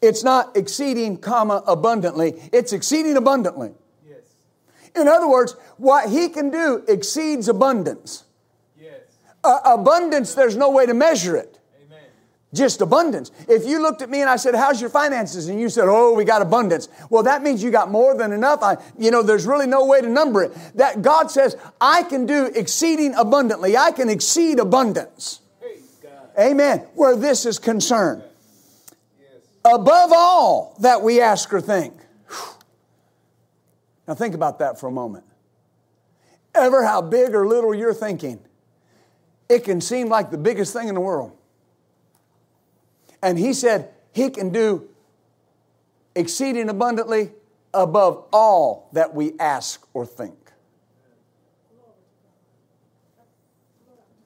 It's not exceeding, comma, abundantly. It's exceeding abundantly. Yes. In other words, what he can do exceeds abundance. Yes. Uh, abundance, there's no way to measure it just abundance. If you looked at me and I said, How's your finances? And you said, Oh, we got abundance. Well, that means you got more than enough. I, you know, there's really no way to number it. That God says, I can do exceeding abundantly. I can exceed abundance. Amen. Where this is concerned. Above all that we ask or think. Now think about that for a moment. Ever how big or little you're thinking, it can seem like the biggest thing in the world. And he said he can do exceeding abundantly above all that we ask or think.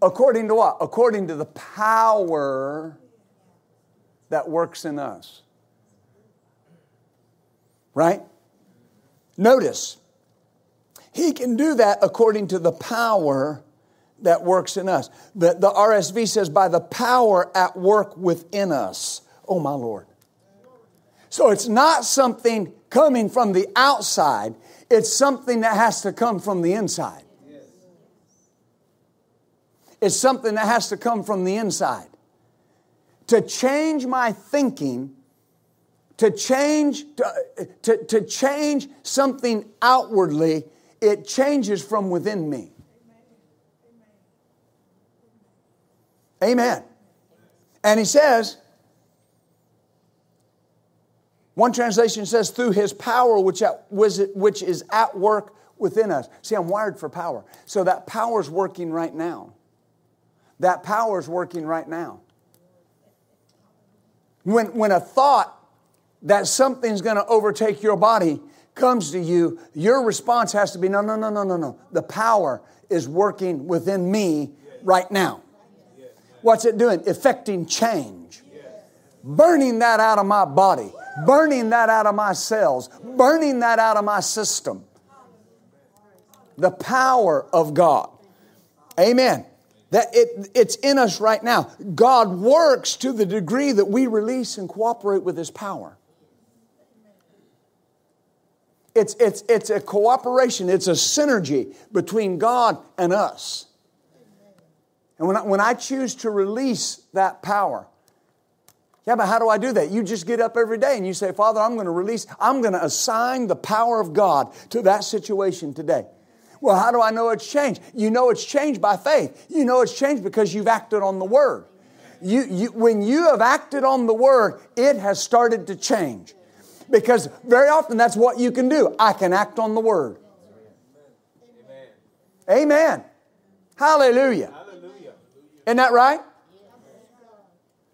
According to what? According to the power that works in us. Right? Notice, he can do that according to the power that works in us. The, the RSV says, by the power at work within us, Oh, my Lord. So it's not something coming from the outside, it's something that has to come from the inside. It's something that has to come from the inside. To change my thinking, to change, to, to, to change something outwardly, it changes from within me. Amen. And he says, one translation says, through his power which, at, which is at work within us. See, I'm wired for power. So that power is working right now. That power is working right now. When, when a thought that something's going to overtake your body comes to you, your response has to be no, no, no, no, no, no. The power is working within me right now. What's it doing? Effecting change. Burning that out of my body, burning that out of my cells, burning that out of my system. The power of God. Amen. That it, it's in us right now. God works to the degree that we release and cooperate with His power. It's, it's, it's a cooperation, it's a synergy between God and us. And when I, when I choose to release that power, yeah, but how do I do that? You just get up every day and you say, Father, I'm going to release, I'm going to assign the power of God to that situation today. Well, how do I know it's changed? You know it's changed by faith. You know it's changed because you've acted on the Word. You, you, when you have acted on the Word, it has started to change. Because very often that's what you can do. I can act on the Word. Amen. Amen. Hallelujah. Isn't that right?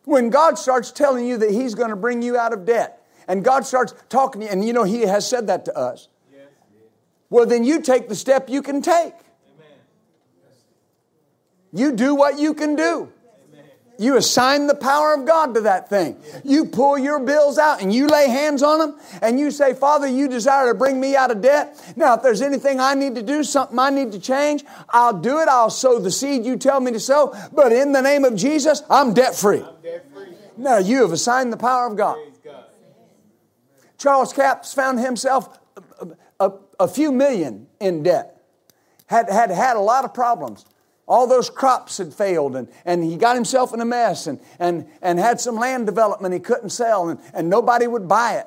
When God starts telling you that He's going to bring you out of debt, and God starts talking to you, and you know He has said that to us, well, then you take the step you can take. You do what you can do. You assign the power of God to that thing. You pull your bills out and you lay hands on them and you say, Father, you desire to bring me out of debt. Now, if there's anything I need to do, something I need to change, I'll do it. I'll sow the seed you tell me to sow. But in the name of Jesus, I'm debt free. Now, you have assigned the power of God. Charles Capps found himself a, a, a few million in debt, had, had had a lot of problems. All those crops had failed, and, and he got himself in a mess and, and, and had some land development he couldn't sell, and, and nobody would buy it.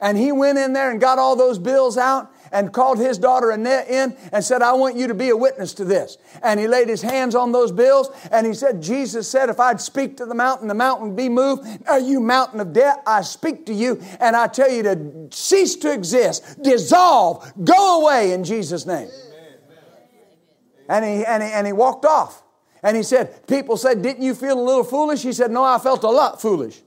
And he went in there and got all those bills out and called his daughter Annette in and said, I want you to be a witness to this. And he laid his hands on those bills and he said, Jesus said, if I'd speak to the mountain, the mountain would be moved. Are you mountain of debt, I speak to you and I tell you to cease to exist, dissolve, go away in Jesus' name. And he, and, he, and he walked off. And he said, People said, Didn't you feel a little foolish? He said, No, I felt a lot foolish.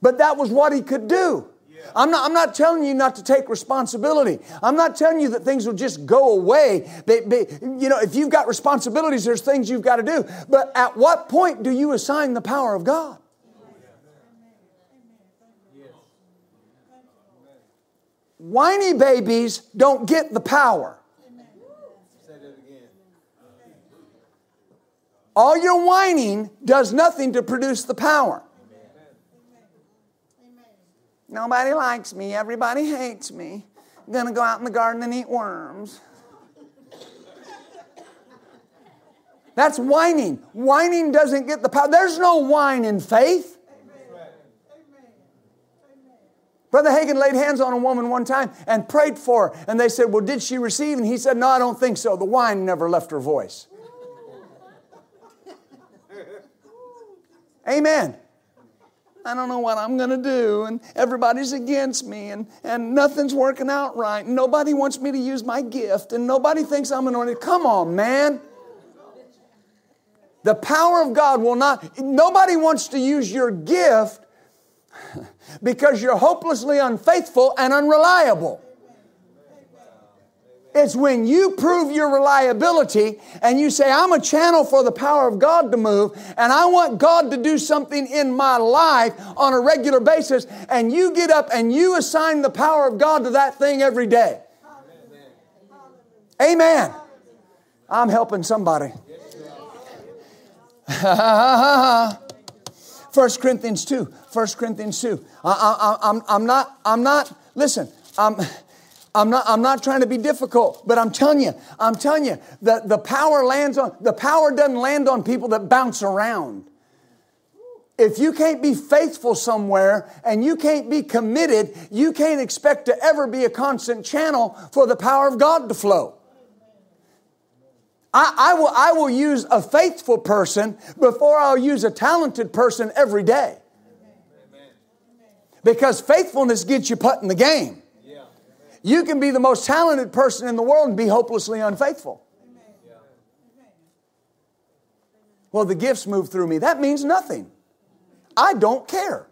But that was what he could do. I'm not, I'm not telling you not to take responsibility. I'm not telling you that things will just go away. They, they, you know, if you've got responsibilities, there's things you've got to do. But at what point do you assign the power of God? Whiny babies don't get the power. All your whining does nothing to produce the power. Nobody likes me. Everybody hates me. I'm going to go out in the garden and eat worms. That's whining. Whining doesn't get the power. There's no whine in faith. Brother Hagin laid hands on a woman one time and prayed for her. And they said, Well, did she receive? And he said, No, I don't think so. The whine never left her voice. Amen. I don't know what I'm going to do, and everybody's against me, and, and nothing's working out right, and nobody wants me to use my gift, and nobody thinks I'm anointed. Come on, man. The power of God will not, nobody wants to use your gift because you're hopelessly unfaithful and unreliable. It's when you prove your reliability and you say, I'm a channel for the power of God to move, and I want God to do something in my life on a regular basis, and you get up and you assign the power of God to that thing every day. Amen. I'm helping somebody. 1 Corinthians 2. 1 Corinthians 2. I, I, I'm, I'm not, I'm not, listen, I'm, I'm not, I'm not trying to be difficult, but I'm telling you, I'm telling you that the power lands on, the power doesn't land on people that bounce around. If you can't be faithful somewhere and you can't be committed, you can't expect to ever be a constant channel for the power of God to flow. I, I, will, I will use a faithful person before I'll use a talented person every day. Because faithfulness gets you put in the game. You can be the most talented person in the world and be hopelessly unfaithful. Well, the gifts move through me. That means nothing. I don't care.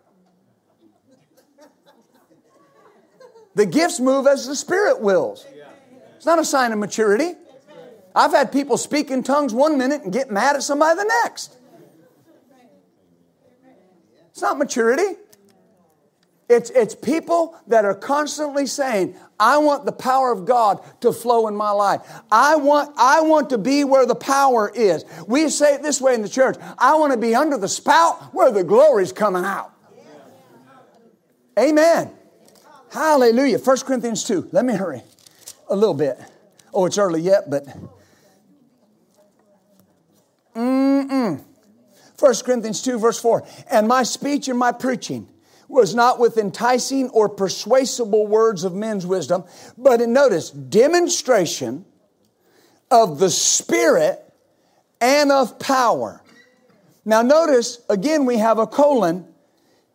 The gifts move as the Spirit wills. It's not a sign of maturity. I've had people speak in tongues one minute and get mad at somebody the next. It's not maturity. It's, it's people that are constantly saying, I want the power of God to flow in my life. I want, I want to be where the power is. We say it this way in the church I want to be under the spout where the glory's coming out. Amen. Hallelujah. 1 Corinthians 2. Let me hurry a little bit. Oh, it's early yet, but. Mm-mm. 1 Corinthians 2, verse 4. And my speech and my preaching was not with enticing or persuasible words of men's wisdom, but in notice, demonstration of the Spirit and of power. Now, notice again, we have a colon.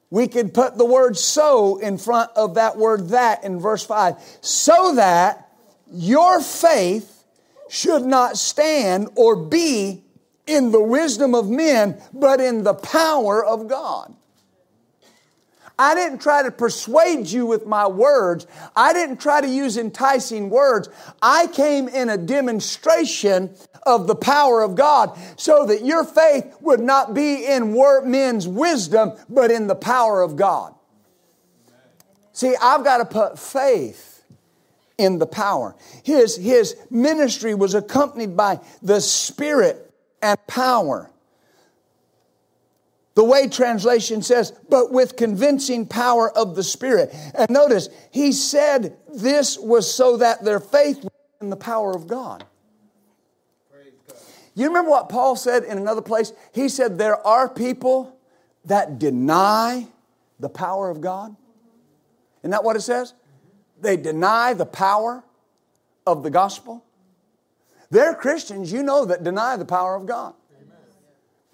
We could put the word so in front of that word that in verse 5 so that your faith should not stand or be in the wisdom of men, but in the power of God. I didn't try to persuade you with my words. I didn't try to use enticing words. I came in a demonstration of the power of God so that your faith would not be in men's wisdom, but in the power of God. See, I've got to put faith in the power. His, his ministry was accompanied by the Spirit and power. The way translation says, but with convincing power of the Spirit. And notice, he said this was so that their faith was in the power of God. You remember what Paul said in another place? He said, There are people that deny the power of God. Isn't that what it says? They deny the power of the gospel. There are Christians, you know, that deny the power of God.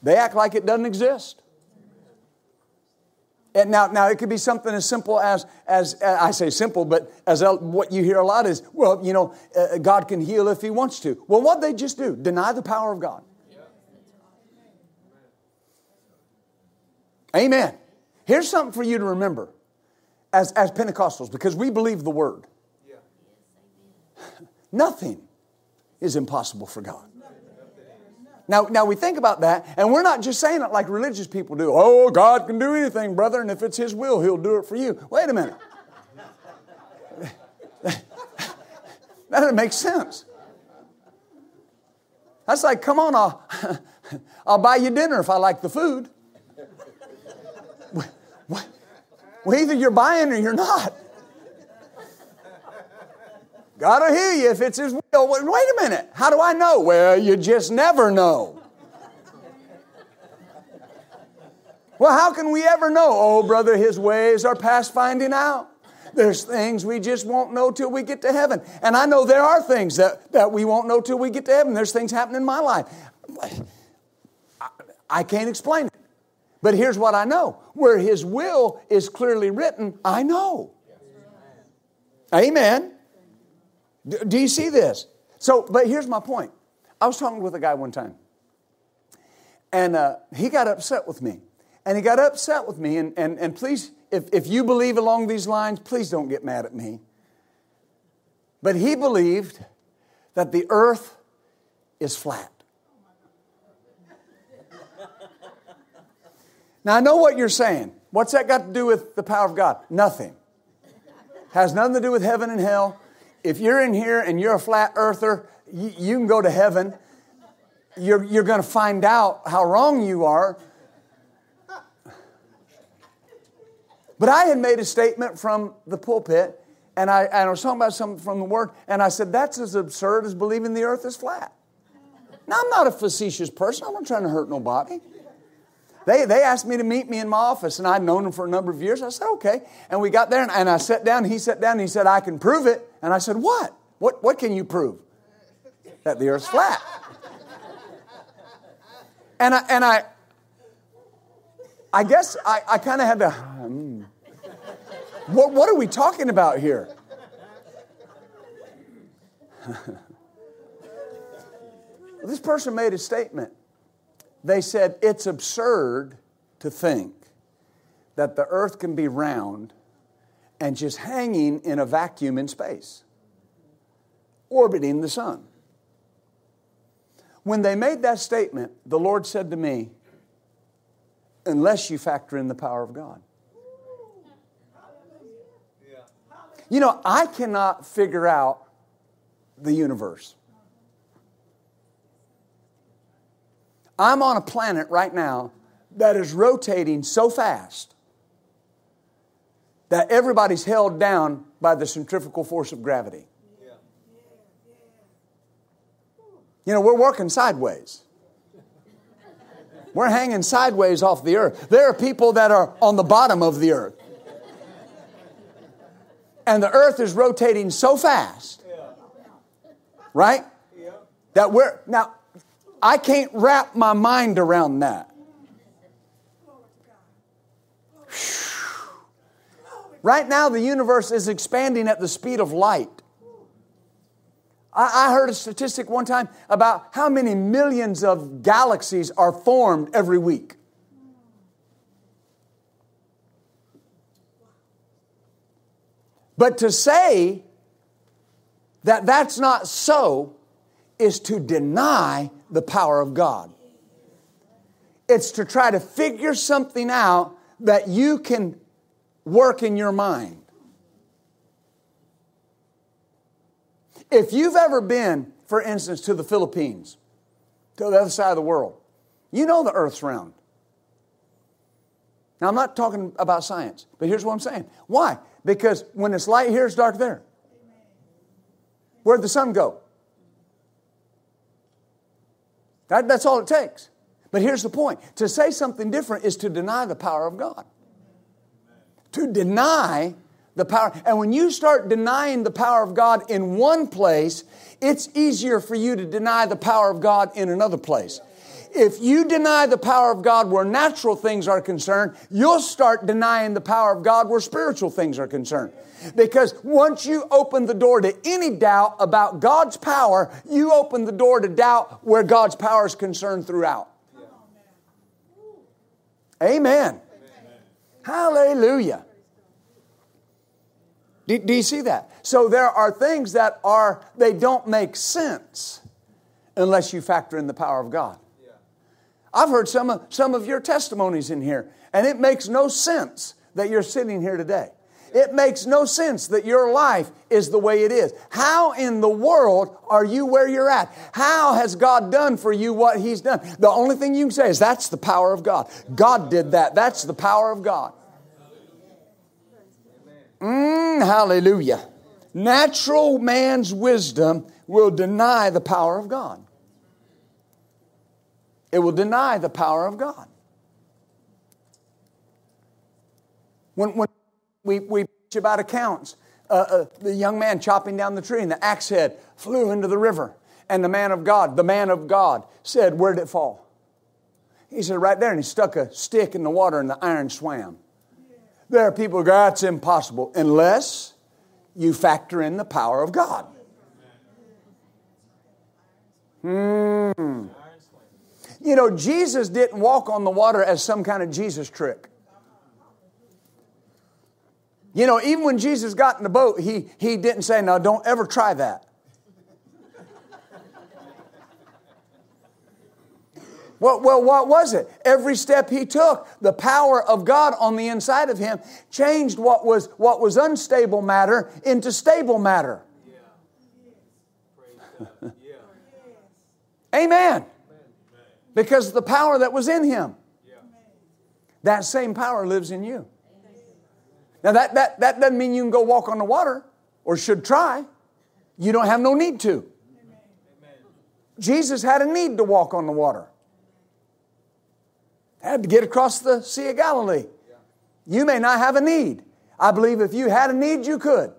They act like it doesn't exist. And now, now it could be something as simple as, as I say simple, but as what you hear a lot is, well, you know, uh, God can heal if He wants to. Well, what they just do? Deny the power of God. Amen. Here's something for you to remember as, as Pentecostals, because we believe the Word. Nothing is impossible for God. Now, now we think about that, and we're not just saying it like religious people do. Oh, God can do anything, brother, and if it's His will, He'll do it for you. Wait a minute. that doesn't make sense. That's like, come on, I'll, I'll buy you dinner if I like the food. Well, either you're buying or you're not. God will hear you if it's His will. Wait a minute. How do I know? Well, you just never know. Well, how can we ever know? Oh, brother, His ways are past finding out. There's things we just won't know till we get to heaven. And I know there are things that, that we won't know till we get to heaven. There's things happening in my life. I, I can't explain it. But here's what I know where His will is clearly written, I know. Amen. Do you see this? So, but here's my point. I was talking with a guy one time, and uh, he got upset with me. And he got upset with me, and, and, and please, if, if you believe along these lines, please don't get mad at me. But he believed that the earth is flat. Now, I know what you're saying. What's that got to do with the power of God? Nothing. Has nothing to do with heaven and hell if you're in here and you're a flat earther, you, you can go to heaven. You're, you're going to find out how wrong you are. But I had made a statement from the pulpit, and I, and I was talking about something from the Word, and I said, that's as absurd as believing the earth is flat. Now, I'm not a facetious person. I'm not trying to hurt nobody. They, they asked me to meet me in my office, and I'd known them for a number of years. I said, okay. And we got there, and, and I sat down. He sat down, and he said, I can prove it. And I said, what? What, what can you prove? That the earth's flat. And I, and I, I guess I, I kind of had to, hmm. what, what are we talking about here? this person made a statement. They said, It's absurd to think that the earth can be round and just hanging in a vacuum in space, orbiting the sun. When they made that statement, the Lord said to me, Unless you factor in the power of God. You know, I cannot figure out the universe. I'm on a planet right now that is rotating so fast that everybody's held down by the centrifugal force of gravity. You know, we're working sideways. We're hanging sideways off the earth. There are people that are on the bottom of the earth. And the earth is rotating so fast. Right? That we're now I can't wrap my mind around that. Right now, the universe is expanding at the speed of light. I, heard a statistic one time about how many millions of galaxies are formed every week. But to say that that's not so is to deny the power of God. It's to try to figure something out that you can work in your mind. If you've ever been, for instance, to the Philippines, to the other side of the world, you know the earth's round. Now, I'm not talking about science, but here's what I'm saying. Why? Because when it's light here, it's dark there. Where'd the sun go? That, that's all it takes. But here's the point to say something different is to deny the power of God. To deny the power. And when you start denying the power of God in one place, it's easier for you to deny the power of God in another place. If you deny the power of God where natural things are concerned, you'll start denying the power of God where spiritual things are concerned. Because once you open the door to any doubt about God's power, you open the door to doubt where God's power is concerned throughout. Amen. Hallelujah. Do, do, you see that? So there are things that are, they don't make sense unless you factor in the power of God. I've heard some of, some of your testimonies in here, and it makes no sense that you're sitting here today. It makes no sense that your life is the way it is. How in the world are you where you're at? How has God done for you what He's done? The only thing you can say is that's the power of God. God did that. That's the power of God. Mm, hallelujah. Natural man's wisdom will deny the power of God. It will deny the power of God. When, when we, we preach about accounts. Uh, uh, the young man chopping down the tree and the axe head flew into the river. And the man of God, the man of God, said, Where did it fall? He said, Right there. And he stuck a stick in the water and the iron swam. There are people who go, That's impossible, unless you factor in the power of God. Hmm. You know, Jesus didn't walk on the water as some kind of Jesus trick. You know, even when Jesus got in the boat, he, he didn't say, Now, don't ever try that. Well, well, what was it? Every step he took, the power of God on the inside of him changed what was, what was unstable matter into stable matter. Yeah. Amen. Because the power that was in him, that same power lives in you. Now, that, that, that doesn't mean you can go walk on the water or should try. You don't have no need to. Jesus had a need to walk on the water. Had to get across the Sea of Galilee. You may not have a need. I believe if you had a need, you could.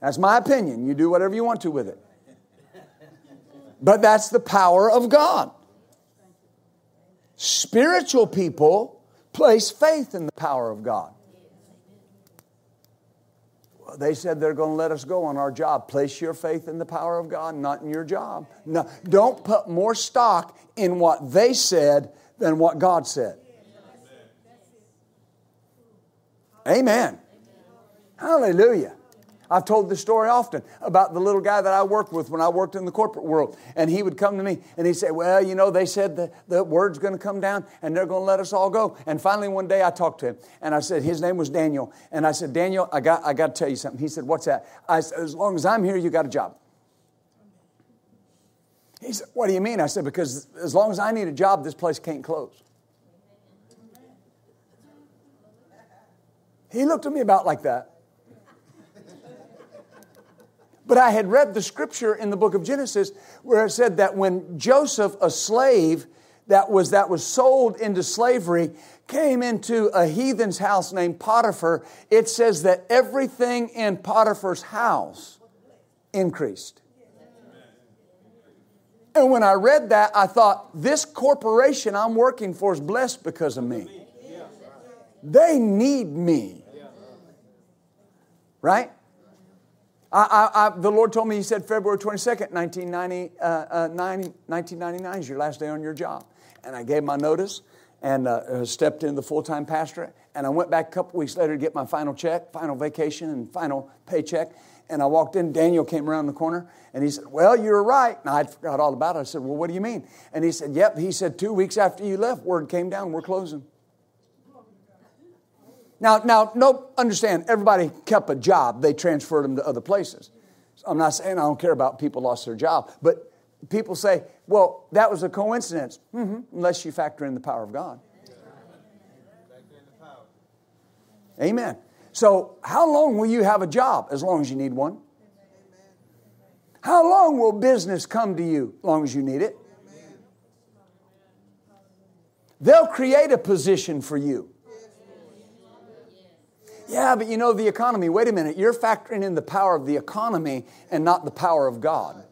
That's my opinion. You do whatever you want to with it. But that's the power of God. Spiritual people place faith in the power of God. They said they're going to let us go on our job. Place your faith in the power of God, not in your job. No, don't put more stock in what they said than what God said. Amen. Hallelujah. I've told this story often about the little guy that I worked with when I worked in the corporate world. And he would come to me and he'd say, Well, you know, they said the, the word's going to come down and they're going to let us all go. And finally, one day I talked to him and I said, His name was Daniel. And I said, Daniel, I got, I got to tell you something. He said, What's that? I said, As long as I'm here, you got a job. He said, What do you mean? I said, Because as long as I need a job, this place can't close. He looked at me about like that. But I had read the scripture in the book of Genesis where it said that when Joseph, a slave that was, that was sold into slavery, came into a heathen's house named Potiphar, it says that everything in Potiphar's house increased. And when I read that, I thought, this corporation I'm working for is blessed because of me. They need me. Right? I, I, I, the Lord told me, He said, February 22nd, 1990, uh, uh, 90, 1999 is your last day on your job. And I gave my notice and uh, uh stepped into the full time pastorate. And I went back a couple weeks later to get my final check, final vacation, and final paycheck. And I walked in, Daniel came around the corner and he said, Well, you're right. And I forgot all about it. I said, Well, what do you mean? And he said, Yep. He said, Two weeks after you left, word came down, we're closing. Now, now, no, understand, everybody kept a job. They transferred them to other places. So I'm not saying I don't care about people lost their job, but people say, well, that was a coincidence. Mm-hmm, unless you factor in the power of God. Amen. So, how long will you have a job? As long as you need one. How long will business come to you? As long as you need it. They'll create a position for you. Yeah, but you know the economy. Wait a minute. You're factoring in the power of the economy and not the power of God.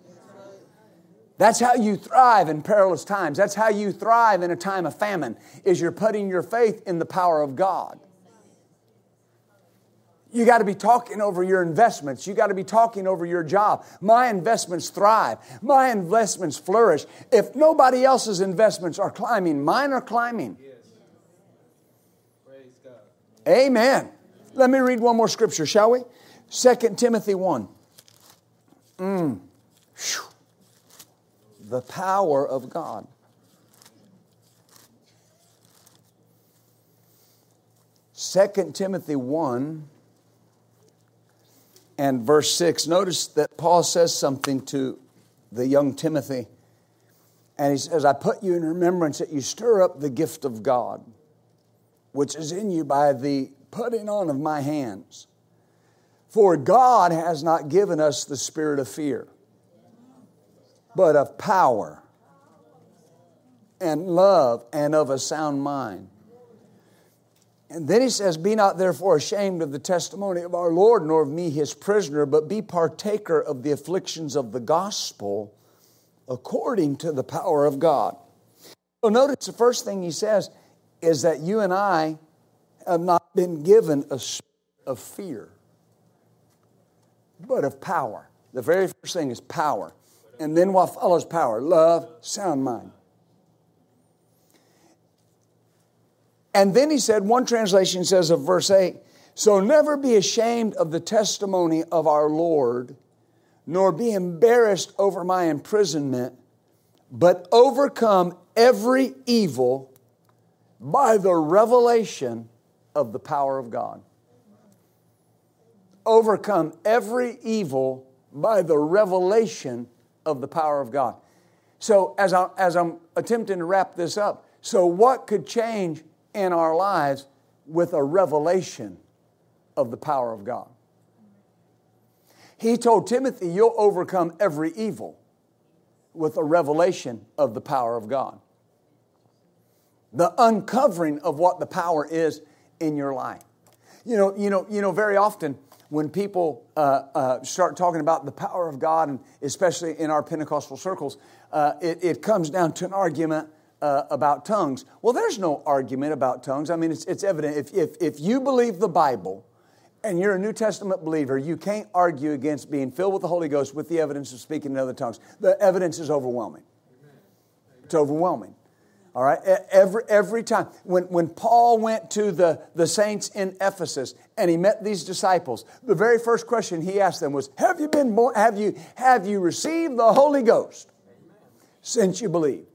That's how you thrive in perilous times. That's how you thrive in a time of famine is you're putting your faith in the power of God. You got to be talking over your investments. You got to be talking over your job. My investments thrive. My investments flourish. If nobody else's investments are climbing, mine are climbing. Amen. Let me read one more scripture, shall we? 2 Timothy 1. Mm. The power of God. Second Timothy 1 and verse 6. Notice that Paul says something to the young Timothy. And he says, I put you in remembrance that you stir up the gift of God, which is in you by the putting on of my hands. For God has not given us the spirit of fear, but of power and love and of a sound mind. And then he says, Be not therefore ashamed of the testimony of our Lord, nor of me his prisoner, but be partaker of the afflictions of the gospel according to the power of God. So notice the first thing he says is that you and I have not been given a spirit of fear, but of power. The very first thing is power. And then what follows power? Love, sound mind. And then he said, one translation says of verse 8, so never be ashamed of the testimony of our Lord, nor be embarrassed over my imprisonment, but overcome every evil by the revelation of the power of God. Overcome every evil by the revelation of the power of God. So, as, I, as I'm attempting to wrap this up, so what could change in our lives with a revelation of the power of God. He told Timothy, You'll overcome every evil with a revelation of the power of God. The uncovering of what the power is in your life. You know, you know, you know very often when people uh, uh, start talking about the power of God, and especially in our Pentecostal circles, uh, it, it, comes down to an argument uh, about tongues. Well, there's no argument about tongues. I mean, it's, it's evident. If, if, if you believe the Bible and you're a New Testament believer, you can't argue against being filled with the Holy Ghost with the evidence of speaking in other tongues. The evidence is overwhelming. It's overwhelming. All right, every, every time. When, when Paul went to the, the saints in Ephesus and he met these disciples, the very first question he asked them was, Have you been born? Have you, have you received the Holy Ghost since you believed?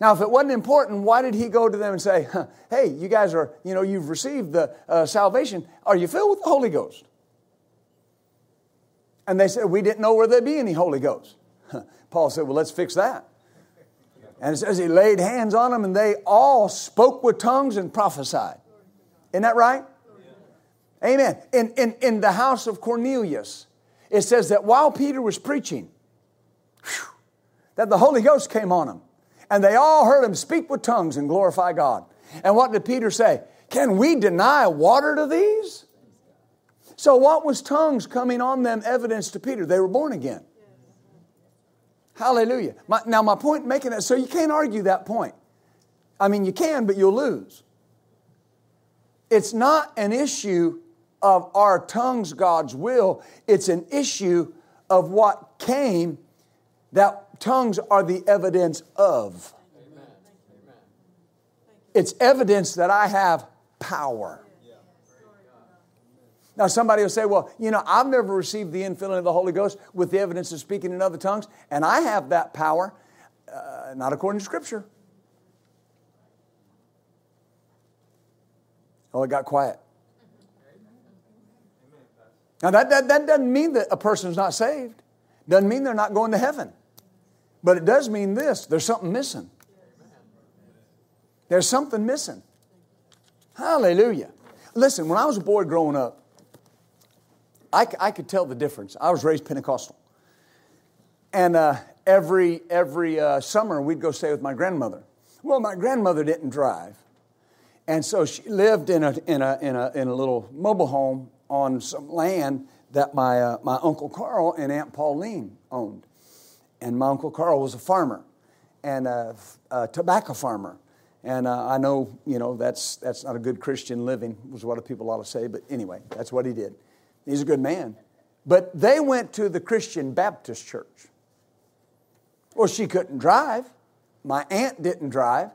Now, if it wasn't important, why did he go to them and say, Hey, you guys are, you know, you've received the uh, salvation. Are you filled with the Holy Ghost? And they said, We didn't know where there'd be any Holy Ghost. Paul said, Well, let's fix that. And it says he laid hands on them and they all spoke with tongues and prophesied. Isn't that right? Amen. In, in, in the house of Cornelius, it says that while Peter was preaching, whew, that the Holy Ghost came on him. And they all heard him speak with tongues and glorify God. And what did Peter say? Can we deny water to these? So, what was tongues coming on them evidence to Peter? They were born again. Hallelujah. My, now, my point making that, so you can't argue that point. I mean, you can, but you'll lose. It's not an issue of our tongues God's will, it's an issue of what came that tongues are the evidence of. Amen. It's evidence that I have power. Now, somebody will say, well, you know, I've never received the infilling of the Holy Ghost with the evidence of speaking in other tongues, and I have that power. Uh, not according to Scripture. Oh, it got quiet. Now, that, that, that doesn't mean that a person's not saved. Doesn't mean they're not going to heaven. But it does mean this there's something missing. There's something missing. Hallelujah. Listen, when I was a boy growing up, I, I could tell the difference. I was raised Pentecostal. And uh, every, every uh, summer, we'd go stay with my grandmother. Well, my grandmother didn't drive. And so she lived in a, in a, in a, in a little mobile home on some land that my, uh, my Uncle Carl and Aunt Pauline owned. And my Uncle Carl was a farmer and a, a tobacco farmer. And uh, I know, you know, that's, that's not a good Christian living, was what people ought to say, but anyway, that's what he did. He's a good man. But they went to the Christian Baptist church. Well, she couldn't drive. My aunt didn't drive.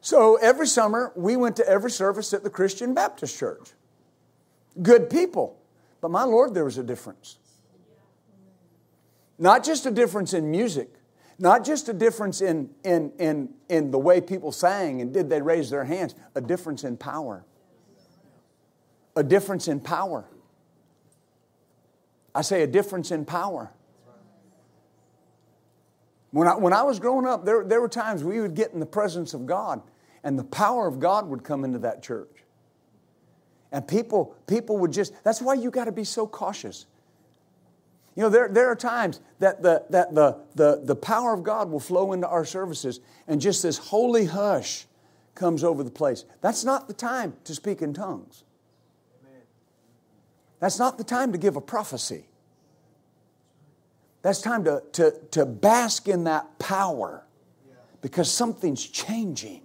So every summer, we went to every service at the Christian Baptist church. Good people. But my Lord, there was a difference. Not just a difference in music, not just a difference in, in, in, in the way people sang and did they raise their hands, a difference in power. A difference in power. I say a difference in power. When I, when I was growing up, there, there were times we would get in the presence of God and the power of God would come into that church. And people, people would just, that's why you got to be so cautious. You know, there, there are times that, the, that the, the, the power of God will flow into our services and just this holy hush comes over the place. That's not the time to speak in tongues. That's not the time to give a prophecy. That's time to, to, to bask in that power because something's changing.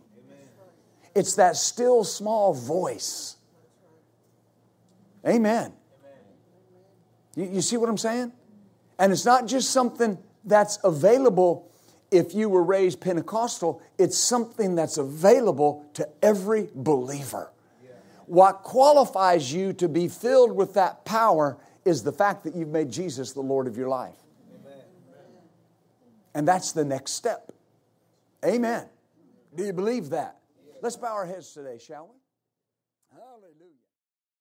It's that still small voice. Amen. You, you see what I'm saying? And it's not just something that's available if you were raised Pentecostal, it's something that's available to every believer. What qualifies you to be filled with that power is the fact that you've made Jesus the Lord of your life. Amen. And that's the next step. Amen. Do you believe that? Let's bow our heads today, shall we?